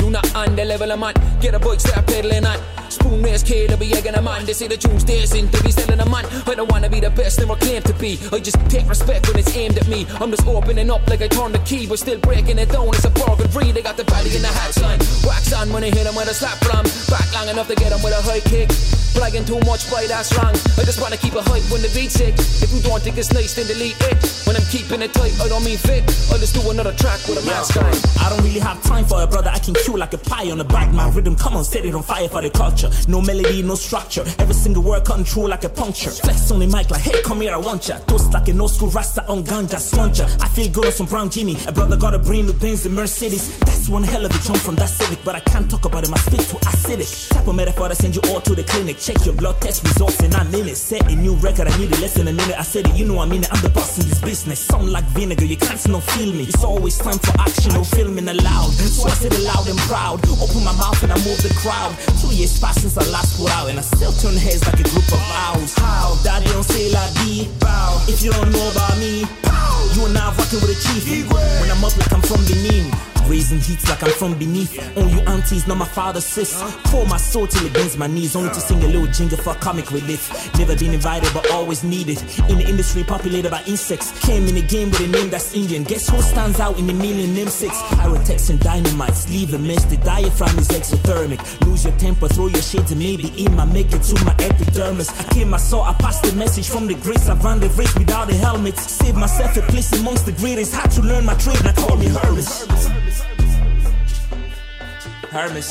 You not on the level I'm on. Get a bike, start pedaling on. Spoon race kid, to be egging a man. They say the tunes dancing to be selling a man. I don't wanna be the best, never claim to be. I just take respect when it's aimed at me. I'm just opening up like I turned the key, but still breaking it down. It's a bargain free. They got the body in the hat sign. Wax on when I hit 'em with a slap from. Back long enough to get 'em with a high kick. Bragging too much, boy, that's wrong. I just wanna keep it hype when the beat's sick. If you don't think it's nice, then delete it. When I'm keeping it tight, I don't mean fit. I just do another track with a mask on. I don't really have time for a brother. I can like a pie on a bad My rhythm. Come on, set it on fire for the culture. No melody, no structure. Every single word cutting through like a puncture. Flex on the mic like, hey, come here, I want ya. Toast like an old school rasta on ganja, sluncher. I feel good on some brown Jimmy. A brother got a brain with Benz and Mercedes. That's one hell of a jump from that Civic, but I can't talk about it. My spit too acidic. Type of metaphor that send you all to the clinic. Check your blood test results in nine minutes. Set a new record, I need it less than a minute. I said it, you know I mean it. I'm the boss in this business. Something like vinegar, you can't no feel me. It's always time for action, no filming allowed. So I said it loud and proud. Open my mouth and I move the crowd. Two years past since I last put out, and I still turn heads like a group of owls. How? Daddy don't say la di bow. If you don't know about me, pow. You and I rocking with a chief. When I'm up like I'm from Benin. Raising heats like I'm from beneath. On you aunties, not my father's sis. Pour my soul till it bends my knees. Only to sing a little jingle for comic relief. Never been invited, but always needed. In the industry populated by insects. Came in the game with a name that's Indian. Guess who stands out in the million name six? Pyrotex and dynamites. Leave a mess. The diaphragm is exothermic. Lose your temper, throw your shades, and maybe in my make it to my epidermis. I came, I saw, I passed the message from the grace. I ran the race without a helmet. Saved myself a place amongst the greatest. Had to learn my trade, now call me Hermes. Hermes.